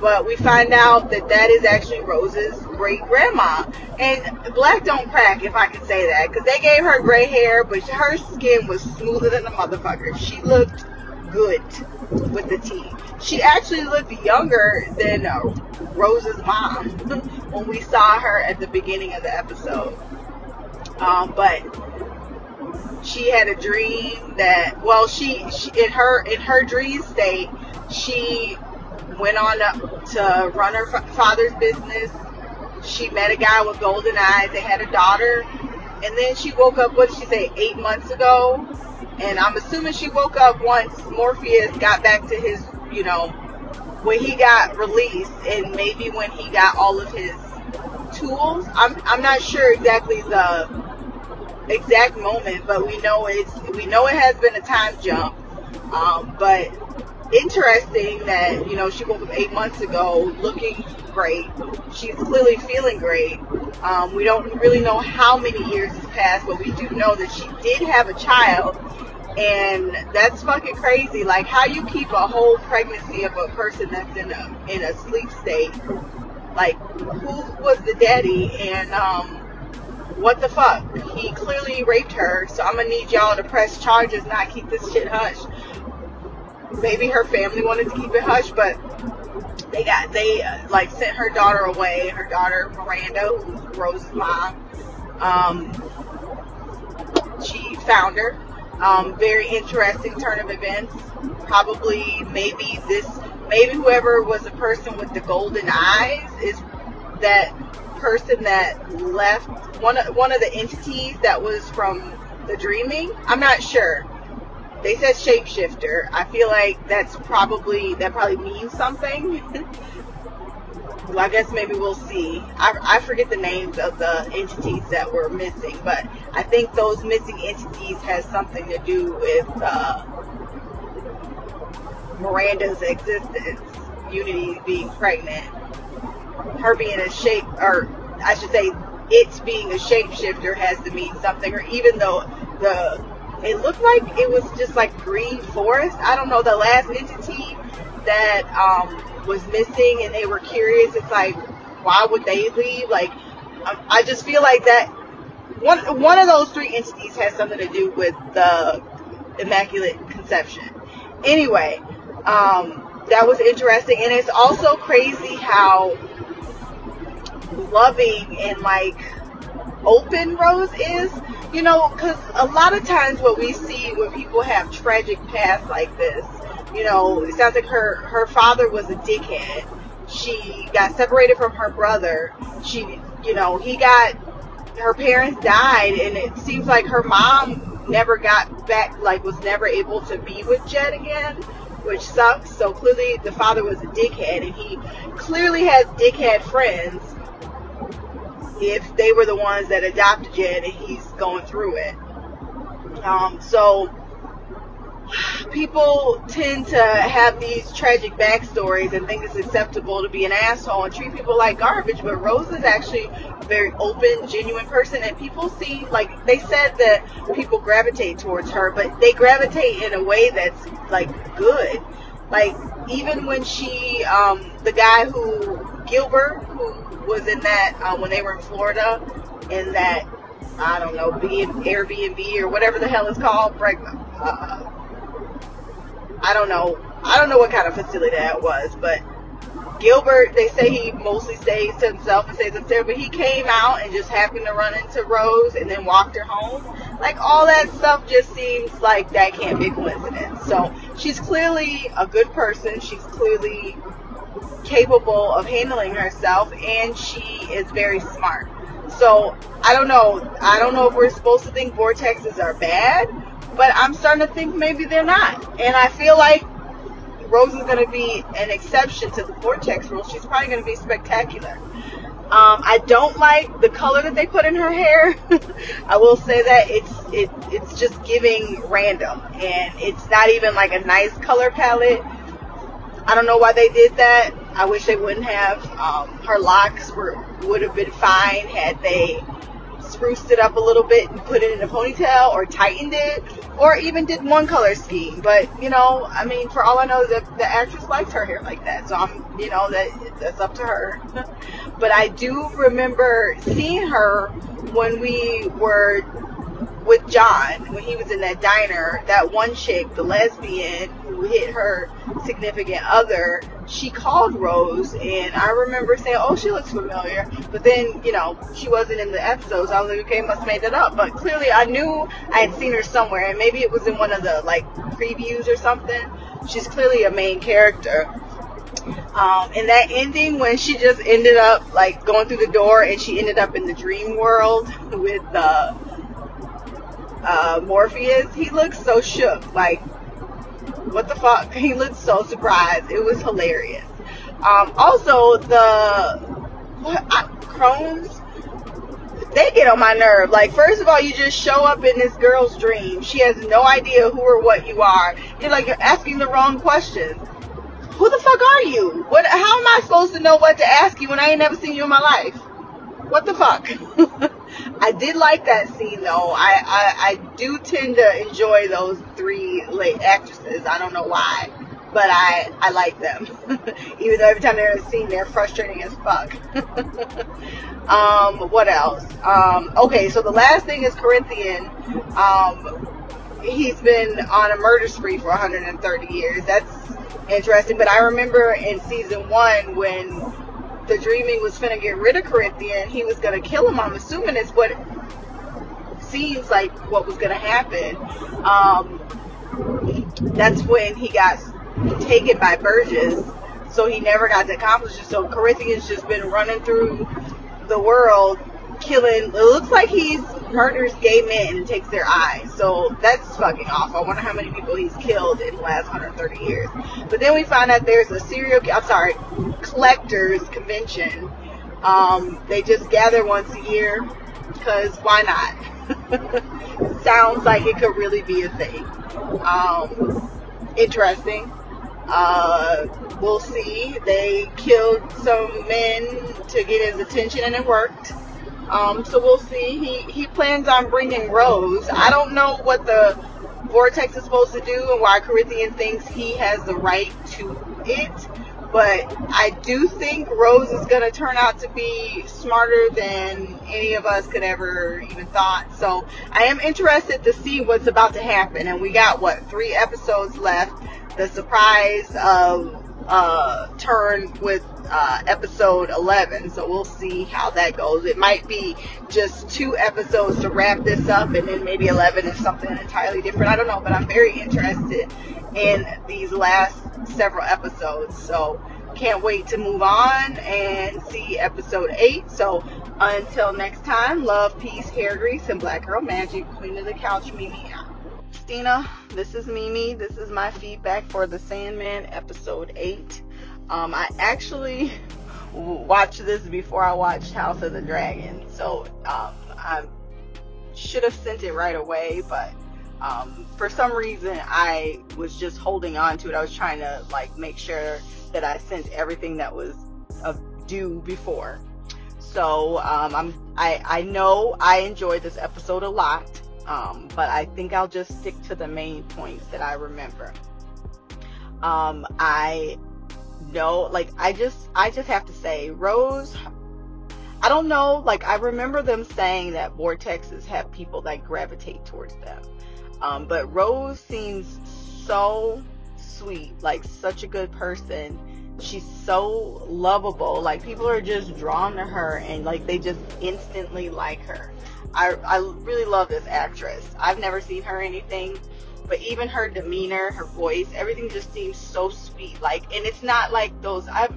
But we find out that that is actually Rose's great grandma. And black don't crack, if I can say that, because they gave her gray hair, but her skin was smoother than a motherfucker. She looked good with the tea. She actually looked younger than uh, Rose's mom when we saw her at the beginning of the episode. Um, but she had a dream that well she, she in her in her dream state she went on up to run her father's business. She met a guy with golden eyes. They had a daughter. And then she woke up, what did she say, eight months ago? And I'm assuming she woke up once Morpheus got back to his, you know, when he got released and maybe when he got all of his tools. I'm, I'm not sure exactly the exact moment, but we know it's, we know it has been a time jump. Um, but interesting that you know she woke up eight months ago looking great. She's clearly feeling great. Um, we don't really know how many years has passed, but we do know that she did have a child, and that's fucking crazy. Like how you keep a whole pregnancy of a person that's in a in a sleep state. Like who was the daddy and um, what the fuck? He clearly raped her, so I'm gonna need y'all to press charges, not keep this shit hush maybe her family wanted to keep it hush, but they got they uh, like sent her daughter away. Her daughter Miranda, who's Rose's mom, um, she found her. Um, very interesting turn of events. Probably maybe this maybe whoever was the person with the golden eyes is that person that left one of one of the entities that was from the dreaming. I'm not sure they said shapeshifter. I feel like that's probably that probably means something. well, I guess maybe we'll see. I, I forget the names of the entities that were missing, but I think those missing entities has something to do with uh, Miranda's existence, Unity being pregnant, her being a shape, or I should say, it's being a shapeshifter has to mean something, or even though the it looked like it was just like green forest. I don't know the last entity that um, was missing, and they were curious. It's like, why would they leave? Like, I, I just feel like that one one of those three entities has something to do with the Immaculate Conception. Anyway, um, that was interesting, and it's also crazy how loving and like open Rose is you know, because a lot of times what we see when people have tragic pasts like this, you know, it sounds like her her father was a dickhead. She got separated from her brother. She, you know, he got her parents died, and it seems like her mom never got back, like was never able to be with Jed again, which sucks. So clearly the father was a dickhead, and he clearly has dickhead friends if they were the ones that adopted Jed and he's going through it. Um, so people tend to have these tragic backstories and think it's acceptable to be an asshole and treat people like garbage. But Rose is actually a very open, genuine person, and people see like they said that people gravitate towards her, but they gravitate in a way that's like good. Like even when she, um, the guy who Gilbert, who was in that um, when they were in Florida, in that I don't know, B Airbnb or whatever the hell it's called. Uh, I don't know. I don't know what kind of facility that was, but Gilbert, they say he mostly stays to himself and stays upstairs, but he came out and just happened to run into Rose and then walked her home. Like all that stuff just seems like that can't be a coincidence. So she's clearly a good person. She's clearly capable of handling herself and she is very smart. So I don't know. I don't know if we're supposed to think vortexes are bad, but I'm starting to think maybe they're not. And I feel like Rose is going to be an exception to the vortex rule. She's probably going to be spectacular. Um, I don't like the color that they put in her hair. I will say that it's it, it's just giving random, and it's not even like a nice color palette. I don't know why they did that. I wish they wouldn't have. Um, her locks were would have been fine had they spruced it up a little bit and put it in a ponytail or tightened it or even did one color scheme. But, you know, I mean, for all I know, the, the actress likes her hair like that. So I'm, you know, that that's up to her. but I do remember seeing her when we were with John when he was in that diner, that one chick, the lesbian who hit her significant other, she called Rose, and I remember saying, "Oh, she looks familiar." But then, you know, she wasn't in the episodes. I was like, "Okay, must have made that up." But clearly, I knew I had seen her somewhere, and maybe it was in one of the like previews or something. She's clearly a main character. Um, and that ending when she just ended up like going through the door and she ended up in the dream world with uh, uh, Morpheus, he looked so shook. Like, what the fuck? He looked so surprised. It was hilarious. Um, also, the what, uh, crones they get on my nerve. Like, first of all, you just show up in this girl's dream. She has no idea who or what you are. You're like, you're asking the wrong questions. Who the fuck are you? What? How am I supposed to know what to ask you when I ain't never seen you in my life? What the fuck? I did like that scene though. I, I, I do tend to enjoy those three late actresses. I don't know why, but I I like them. Even though every time they're in a scene, they're frustrating as fuck. um, what else? Um, okay, so the last thing is Corinthian. Um, he's been on a murder spree for 130 years. That's interesting. But I remember in season one when the Dreaming was finna get rid of Corinthian, he was gonna kill him. I'm assuming it's what seems like what was gonna happen. Um, that's when he got taken by Burgess, so he never got to accomplish it. So Corinthian's just been running through the world, killing. It looks like he's murders gay men and takes their eyes. So that's fucking awful. I wonder how many people he's killed in the last 130 years. But then we find out there's a serial. I'm sorry, collectors convention. Um, they just gather once a year because why not? Sounds like it could really be a thing. Um, interesting. Uh, we'll see. They killed some men to get his attention, and it worked. Um, so we'll see. He he plans on bringing Rose. I don't know what the Vortex is supposed to do and why Corinthian thinks he has the right to it. But I do think Rose is going to turn out to be smarter than any of us could ever even thought. So I am interested to see what's about to happen. And we got what three episodes left. The surprise of uh, turn with uh, episode 11. So we'll see how that goes. It might be just two episodes to wrap this up, and then maybe 11 is something entirely different. I don't know, but I'm very interested in these last several episodes. So can't wait to move on and see episode 8. So until next time, love, peace, hair grease, and black girl magic. Queen of the couch, Mimi. Stina, this is Mimi. This is my feedback for The Sandman episode 8. Um, I actually watched this before I watched House of the Dragon, so um, I should have sent it right away, but um, for some reason I was just holding on to it. I was trying to like make sure that I sent everything that was due before. So um, I'm I I know I enjoyed this episode a lot. Um, but I think I'll just stick to the main points that I remember. Um, I know, like, I just, I just have to say, Rose, I don't know, like, I remember them saying that vortexes have people that gravitate towards them. Um, but Rose seems so sweet, like, such a good person. She's so lovable. Like, people are just drawn to her and, like, they just instantly like her. I, I really love this actress. I've never seen her anything, but even her demeanor, her voice, everything just seems so sweet. Like, and it's not like those. I've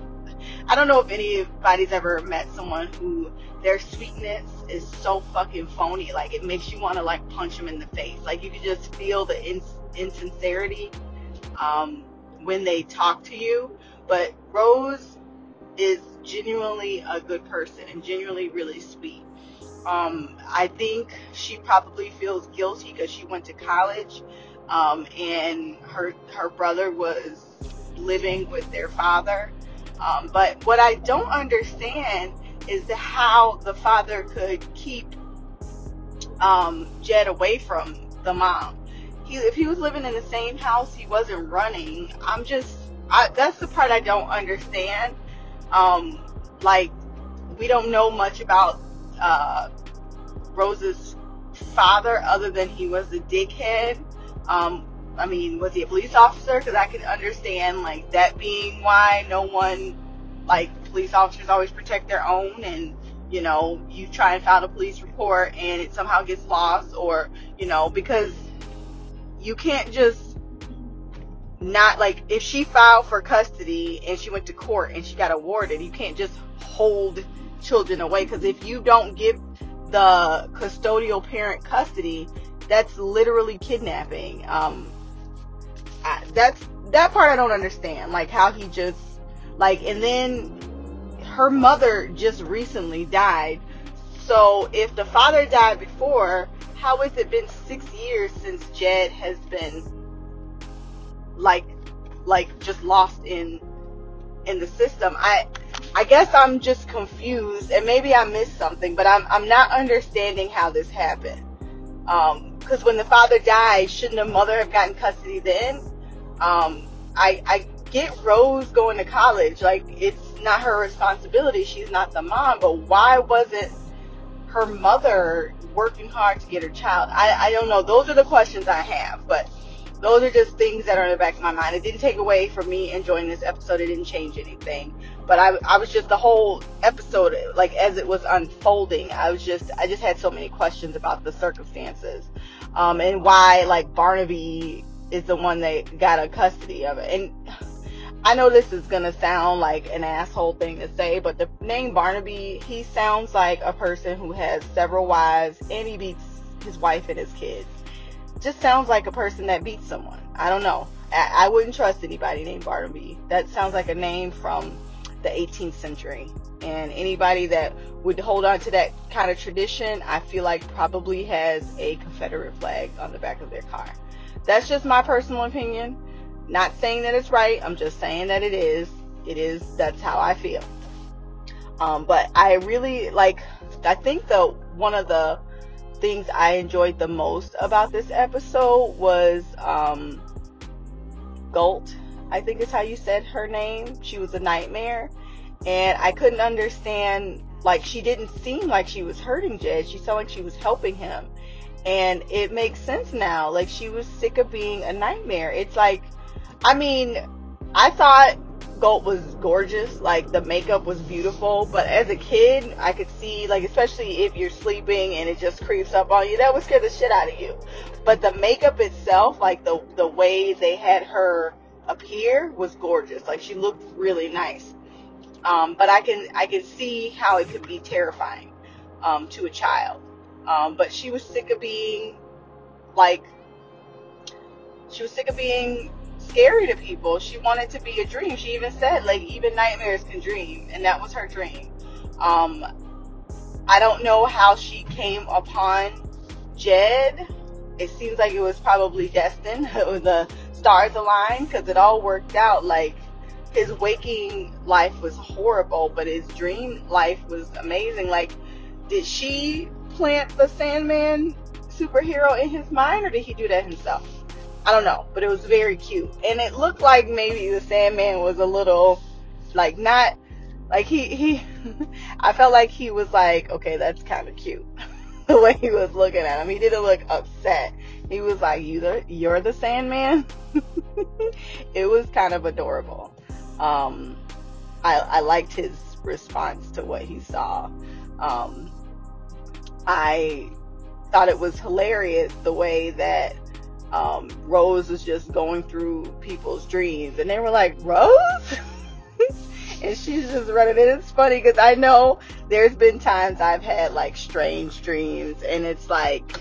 I don't know if anybody's ever met someone who their sweetness is so fucking phony. Like it makes you want to like punch them in the face. Like you can just feel the in- insincerity um, when they talk to you. But Rose is genuinely a good person and genuinely really sweet. Um, I think she probably feels guilty because she went to college, um, and her her brother was living with their father. Um, but what I don't understand is how the father could keep um, Jed away from the mom. He, if he was living in the same house, he wasn't running. I'm just, I, that's the part I don't understand. Um, like, we don't know much about uh, Rose's father other than he was a dickhead. Um, I mean, was he a police officer? Because I can understand like that being why no one, like police officers always protect their own, and you know, you try and file a police report and it somehow gets lost, or you know, because you can't just not like if she filed for custody and she went to court and she got awarded, you can't just hold children away because if you don't give the custodial parent custody, that's literally kidnapping. Um, I, that's that part I don't understand. Like how he just like, and then her mother just recently died, So if the father died before, how has it been six years since Jed has been like like just lost in in the system? I I guess I'm just confused and maybe I missed something, but I'm I'm not understanding how this happened. Um, because when the father died, shouldn't the mother have gotten custody then? Um, I I get Rose going to college, like it's not her responsibility. She's not the mom, but why wasn't her mother working hard to get her child? I, I don't know. Those are the questions I have, but those are just things that are in the back of my mind. It didn't take away from me enjoying this episode. It didn't change anything. But I, I was just the whole episode, like as it was unfolding, I was just, I just had so many questions about the circumstances, um, and why like Barnaby is the one that got a custody of it. And I know this is gonna sound like an asshole thing to say, but the name Barnaby, he sounds like a person who has several wives and he beats his wife and his kids. Just sounds like a person that beats someone. I don't know. I, I wouldn't trust anybody named Barnaby. That sounds like a name from the 18th century. And anybody that would hold on to that kind of tradition, I feel like probably has a Confederate flag on the back of their car. That's just my personal opinion. Not saying that it's right. I'm just saying that it is. It is. That's how I feel. Um, but I really like. I think the one of the things I enjoyed the most about this episode was um, Gault. I think is how you said her name. She was a nightmare, and I couldn't understand. Like she didn't seem like she was hurting Jed. She sounded like she was helping him, and it makes sense now. Like she was sick of being a nightmare. It's like I mean, I thought Gault was gorgeous. Like the makeup was beautiful, but as a kid, I could see like especially if you're sleeping and it just creeps up on you, that would scare the shit out of you. But the makeup itself, like the the way they had her appear was gorgeous. Like she looked really nice. Um, but I can I can see how it could be terrifying um, to a child. Um, but she was sick of being like she was sick of being scary to people. She wanted to be a dream. She even said, like, even nightmares can dream, and that was her dream. Um, I don't know how she came upon Jed. It seems like it was probably destined. the stars aligned because it all worked out. Like his waking life was horrible, but his dream life was amazing. Like, did she plant the Sandman superhero in his mind, or did he do that himself? I don't know, but it was very cute. And it looked like maybe the Sandman was a little, like, not, like he, he, I felt like he was like, okay, that's kind of cute. the way he was looking at him. He didn't look upset. He was like, you the, you're the Sandman? it was kind of adorable. Um, I, I liked his response to what he saw. Um, I thought it was hilarious the way that um, Rose was just going through people's dreams, and they were like, Rose? and she's just running. And it's funny because I know there's been times I've had like strange dreams, and it's like,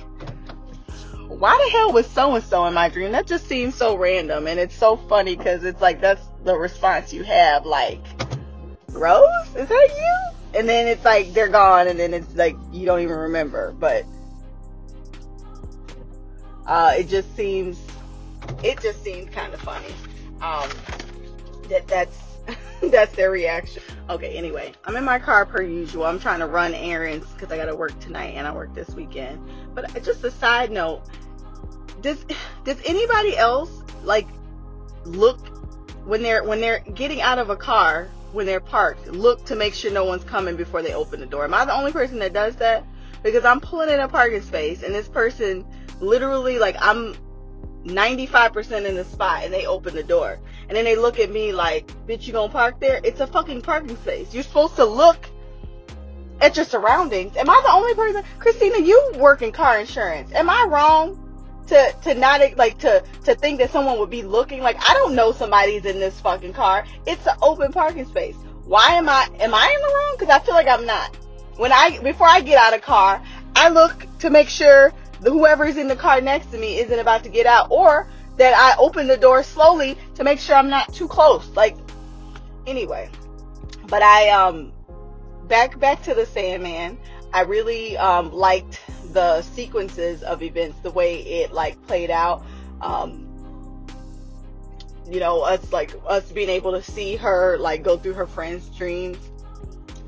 why the hell was so and so in my dream? That just seems so random, and it's so funny because it's like that's the response you have, like, Rose, is that you? And then it's like they're gone, and then it's like you don't even remember, but uh, it just seems, it just seems kind of funny. Um, that that's that's their reaction. Okay, anyway, I'm in my car per usual. I'm trying to run errands because I got to work tonight and I work this weekend. But just a side note, does does anybody else like look when they're when they're getting out of a car when they're parked look to make sure no one's coming before they open the door? Am I the only person that does that? Because I'm pulling in a parking space and this person literally like I'm 95% in the spot and they open the door. And then they look at me like, bitch, you gonna park there? It's a fucking parking space. You're supposed to look at your surroundings. Am I the only person? Christina, you work in car insurance. Am I wrong to, to not, like, to, to think that someone would be looking? Like, I don't know somebody's in this fucking car. It's an open parking space. Why am I, am I in the wrong? Cause I feel like I'm not. When I, before I get out of car, I look to make sure whoever's in the car next to me isn't about to get out or that I open the door slowly to make sure I'm not too close. Like, anyway. But I, um, back, back to the Sandman. I really um, liked the sequences of events, the way it like played out. Um, you know, us like us being able to see her like go through her friends' dreams.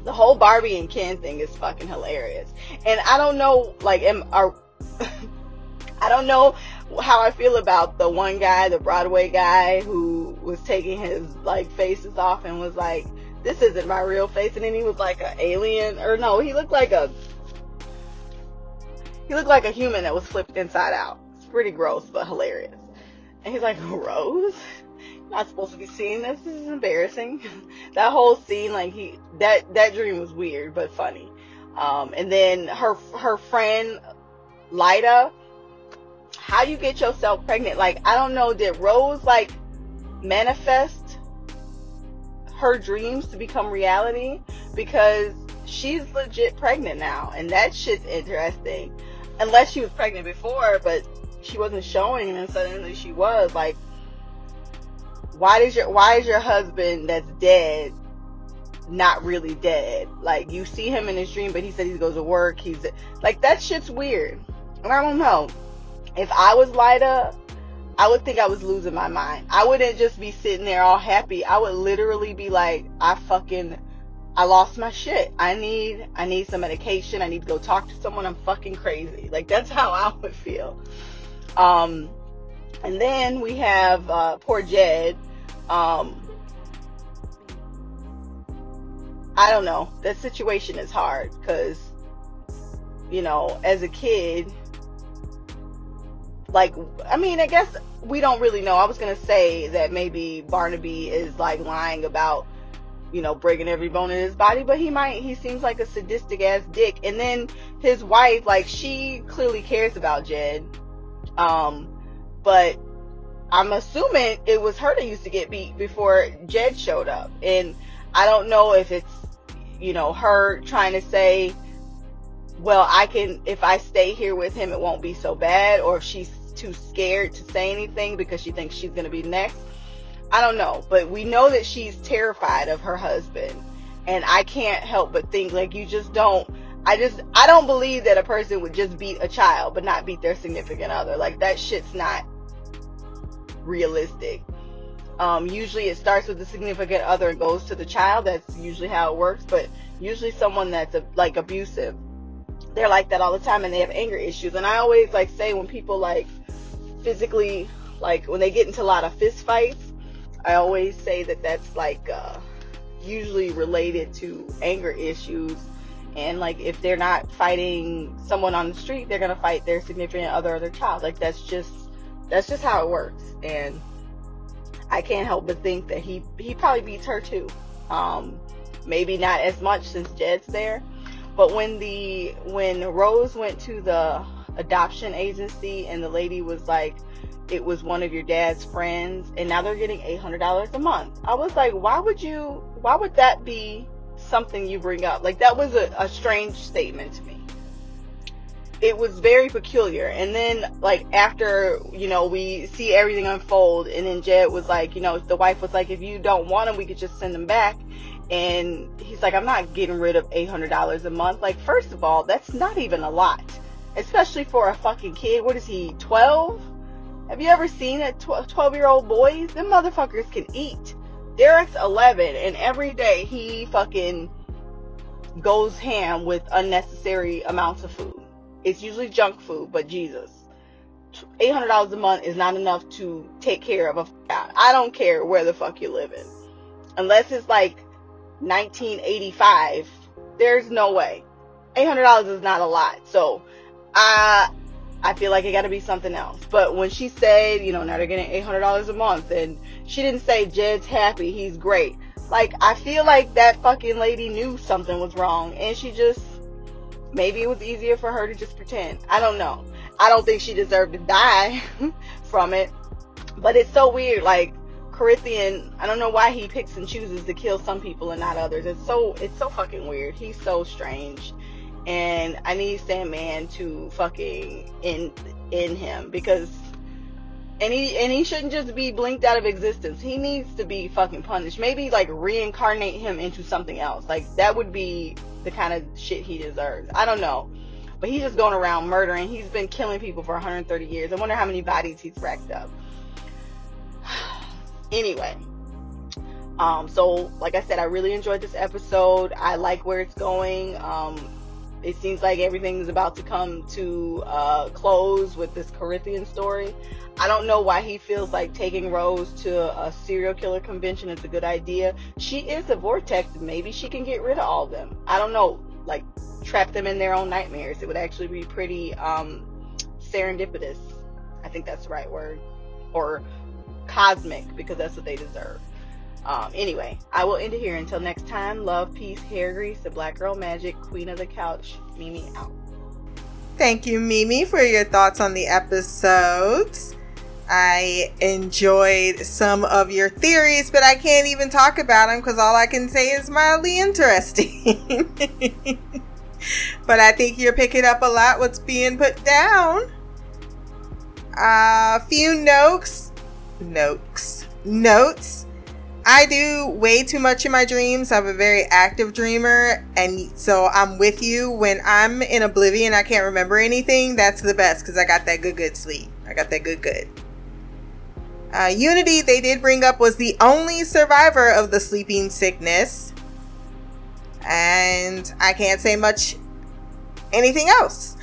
The whole Barbie and Ken thing is fucking hilarious. And I don't know, like, am are I don't know how I feel about the one guy, the Broadway guy, who was taking his like faces off and was like, "This isn't my real face," and then he was like an alien, or no, he looked like a he looked like a human that was flipped inside out. It's pretty gross, but hilarious. And he's like, "Rose." Not supposed to be seeing this. This is embarrassing. that whole scene, like he, that that dream was weird but funny. Um, and then her her friend Lyta, how you get yourself pregnant? Like I don't know. Did Rose like manifest her dreams to become reality? Because she's legit pregnant now, and that shit's interesting. Unless she was pregnant before, but she wasn't showing, and suddenly she was. Like, why does your why is your husband that's dead not really dead? Like you see him in his dream, but he said he goes to work. He's like that shit's weird. I don't know. If I was Lyta, I would think I was losing my mind. I wouldn't just be sitting there all happy. I would literally be like, I fucking I lost my shit. I need I need some medication. I need to go talk to someone. I'm fucking crazy. Like that's how I would feel. Um and then we have uh poor Jed. Um I don't know. That situation is hard cuz you know, as a kid, like I mean, I guess we don't really know. I was gonna say that maybe Barnaby is like lying about you know breaking every bone in his body, but he might. He seems like a sadistic ass dick. And then his wife, like she clearly cares about Jed, um, but I'm assuming it was her that used to get beat before Jed showed up, and I don't know if it's you know her trying to say well, I can, if I stay here with him, it won't be so bad, or if she's too scared to say anything because she thinks she's going to be next. I don't know, but we know that she's terrified of her husband. And I can't help but think like you just don't I just I don't believe that a person would just beat a child but not beat their significant other. Like that shit's not realistic. Um, usually it starts with the significant other and goes to the child. That's usually how it works. But usually someone that's a, like abusive, they're like that all the time and they have anger issues. And I always like say when people like physically like when they get into a lot of fist fights i always say that that's like uh, usually related to anger issues. And like if they're not fighting someone on the street they're gonna fight their significant other or their child. Like that's just that's just how it works. And i can't help but think that he he probably beats her too. Um maybe not as much since jed's there but when the when rose went to the adoption agency and the lady was like it was one of your dad's friends and now they're getting $800 a month. I was like why would you why would that be something you bring up? Like that was a, a strange statement to me it was very peculiar and then like after you know we see everything unfold and then jed was like you know the wife was like if you don't want them we could just send them back and he's like i'm not getting rid of $800 a month like first of all that's not even a lot especially for a fucking kid. What is he, 12? Have you ever seen a 12 year old boys? Them motherfuckers can eat. Derek's 11, and every day he fucking goes ham with unnecessary amounts of food. It's usually junk food, but Jesus. $800 a month is not enough to take care of a child. I don't care where the fuck you live in. Unless it's like 1985, there's no way. $800 is not a lot. So I I feel like it got to be something else. But when she said, you know, now they're getting eight hundred dollars a month, and she didn't say Jed's happy, he's great. Like I feel like that fucking lady knew something was wrong, and she just maybe it was easier for her to just pretend. I don't know. I don't think she deserved to die from it, but it's so weird. Like Corinthian, I don't know why he picks and chooses to kill some people and not others. It's so it's so fucking weird. He's so strange and I need Sandman to fucking in in him because And he and he shouldn't just be blinked out of existence. He needs to be fucking punished. Maybe like reincarnate him into something else. Like that would be the kind of shit he deserves. I don't know. But he's just going around murdering. He's been killing people for 130 years. I wonder how many bodies he's racked up. anyway, um, so like I said, I really enjoyed this episode. I like where it's going. Um, it seems like everything is about to come to uh, close with this Corinthian story. I don't know why he feels like taking Rose to a serial killer convention is a good idea. She is a vortex. Maybe she can get rid of all of them. I don't know. Like, trap them in their own nightmares. It would actually be pretty um, serendipitous. I think that's the right word. Or cosmic, because that's what they deserve. Um, anyway, I will end it here. Until next time, love, peace, hair grease, the black girl magic, queen of the couch, Mimi out. Thank you, Mimi, for your thoughts on the episodes. I enjoyed some of your theories, but I can't even talk about them because all I can say is mildly interesting. but I think you're picking up a lot what's being put down. A uh, few notes, notes, notes I do way too much in my dreams. I'm a very active dreamer, and so I'm with you. When I'm in oblivion, I can't remember anything. That's the best because I got that good, good sleep. I got that good, good. Uh, Unity, they did bring up, was the only survivor of the sleeping sickness. And I can't say much anything else.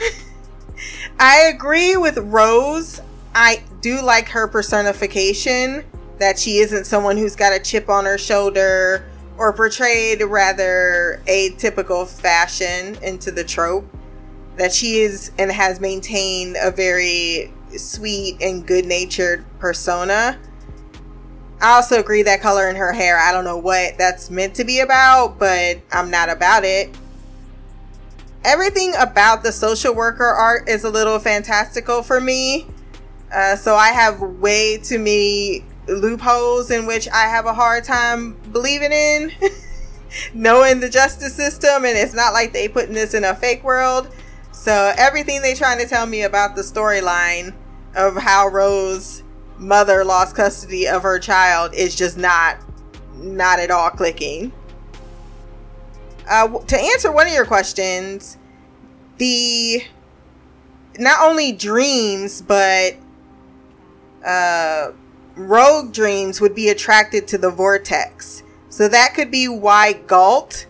I agree with Rose. I do like her personification that she isn't someone who's got a chip on her shoulder or portrayed rather atypical fashion into the trope that she is and has maintained a very sweet and good-natured persona. I also agree that color in her hair i don't know what that's meant to be about but i'm not about it. Everything about the social worker art is a little fantastical for me uh, so i have way too many loopholes in which I have a hard time believing in, knowing the justice system, and it's not like they putting this in a fake world. So everything they trying to tell me about the storyline of how Rose mother lost custody of her child is just not not at all clicking. Uh, to answer one of your questions, the not only dreams but uh rogue dreams would be attracted to the vortex. So that could be why Gault,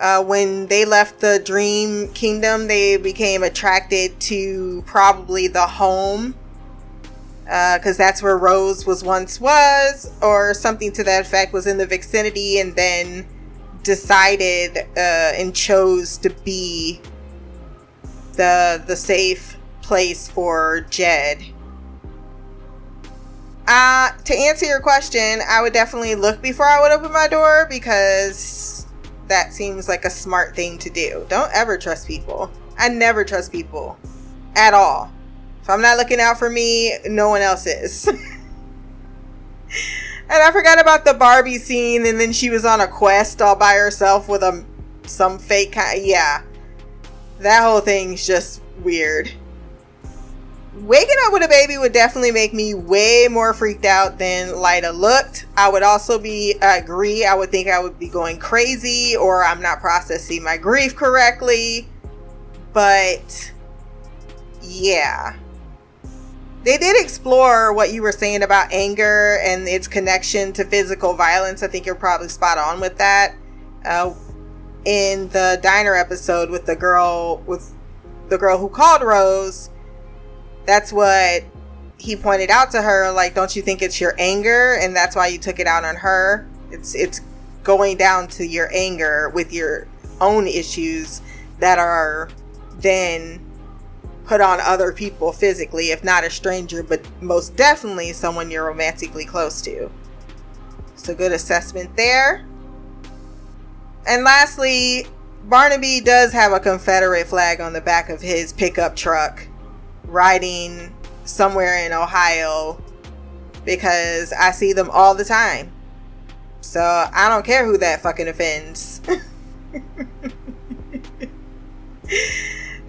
uh, when they left the dream kingdom, they became attracted to probably the home. Because uh, that's where Rose was once was, or something to that effect, was in the vicinity, and then decided uh, and chose to be the the safe place for Jed. Uh, to answer your question, I would definitely look before I would open my door because that seems like a smart thing to do. Don't ever trust people. I never trust people at all. If I'm not looking out for me, no one else is. and I forgot about the Barbie scene, and then she was on a quest all by herself with a some fake kind. Yeah, that whole thing's just weird waking up with a baby would definitely make me way more freaked out than Lyta looked. I would also be I agree. I would think I would be going crazy or I'm not processing my grief correctly. But yeah. They did explore what you were saying about anger and its connection to physical violence. I think you're probably spot on with that. Uh, in the diner episode with the girl with the girl who called Rose, that's what he pointed out to her like don't you think it's your anger? And that's why you took it out on her. It's it's going down to your anger with your own issues that are then put on other people physically if not a stranger but most definitely someone you're romantically close to. So good assessment there. And lastly barnaby does have a confederate flag on the back of his pickup truck riding somewhere in Ohio because I see them all the time. So I don't care who that fucking offends.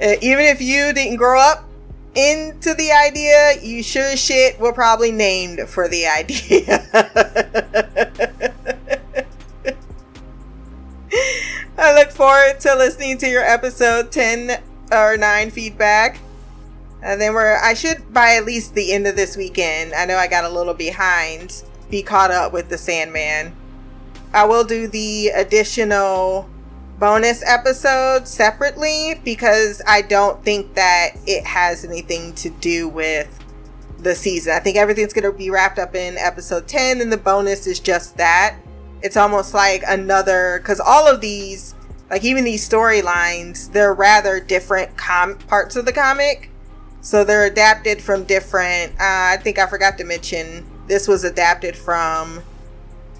Uh, even if you didn't grow up into the idea, you sure shit were probably named for the idea. I look forward to listening to your episode 10 or 9 feedback. And then we're, I should by at least the end of this weekend. I know I got a little behind, be caught up with the Sandman. I will do the additional bonus episode separately because I don't think that it has anything to do with the season. I think everything's going to be wrapped up in episode 10, and the bonus is just that. It's almost like another, because all of these, like even these storylines, they're rather different com- parts of the comic. So they're adapted from different, uh, I think I forgot to mention, this was adapted from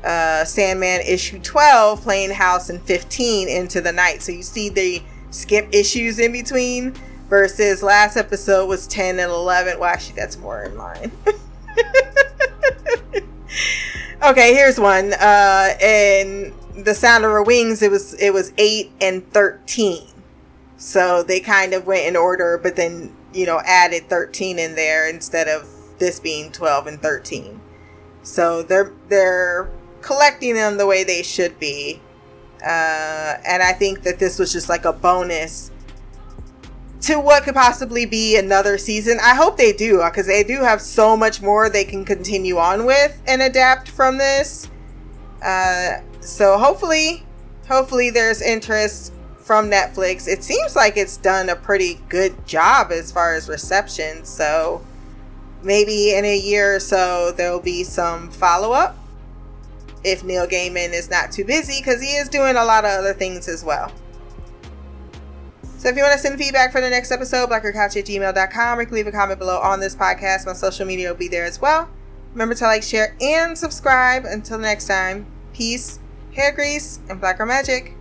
uh, Sandman issue 12, playing house, and 15 into the night. So you see the skip issues in between versus last episode was 10 and 11. Well, actually, that's more in line. okay, here's one. Uh, in The Sound of Her Wings, it was it was 8 and 13. So they kind of went in order, but then, you know, added 13 in there instead of this being 12 and 13. So they're they're collecting them the way they should be. Uh, and I think that this was just like a bonus to what could possibly be another season. I hope they do because they do have so much more they can continue on with and adapt from this. Uh, so hopefully, hopefully there's interest from Netflix. It seems like it's done a pretty good job as far as reception. So maybe in a year or so there'll be some follow up if Neil Gaiman is not too busy because he is doing a lot of other things as well. So if you want to send feedback for the next episode, blackercouch at gmail.com or you can leave a comment below on this podcast. My social media will be there as well. Remember to like, share, and subscribe. Until next time, peace, hair grease, and blacker magic.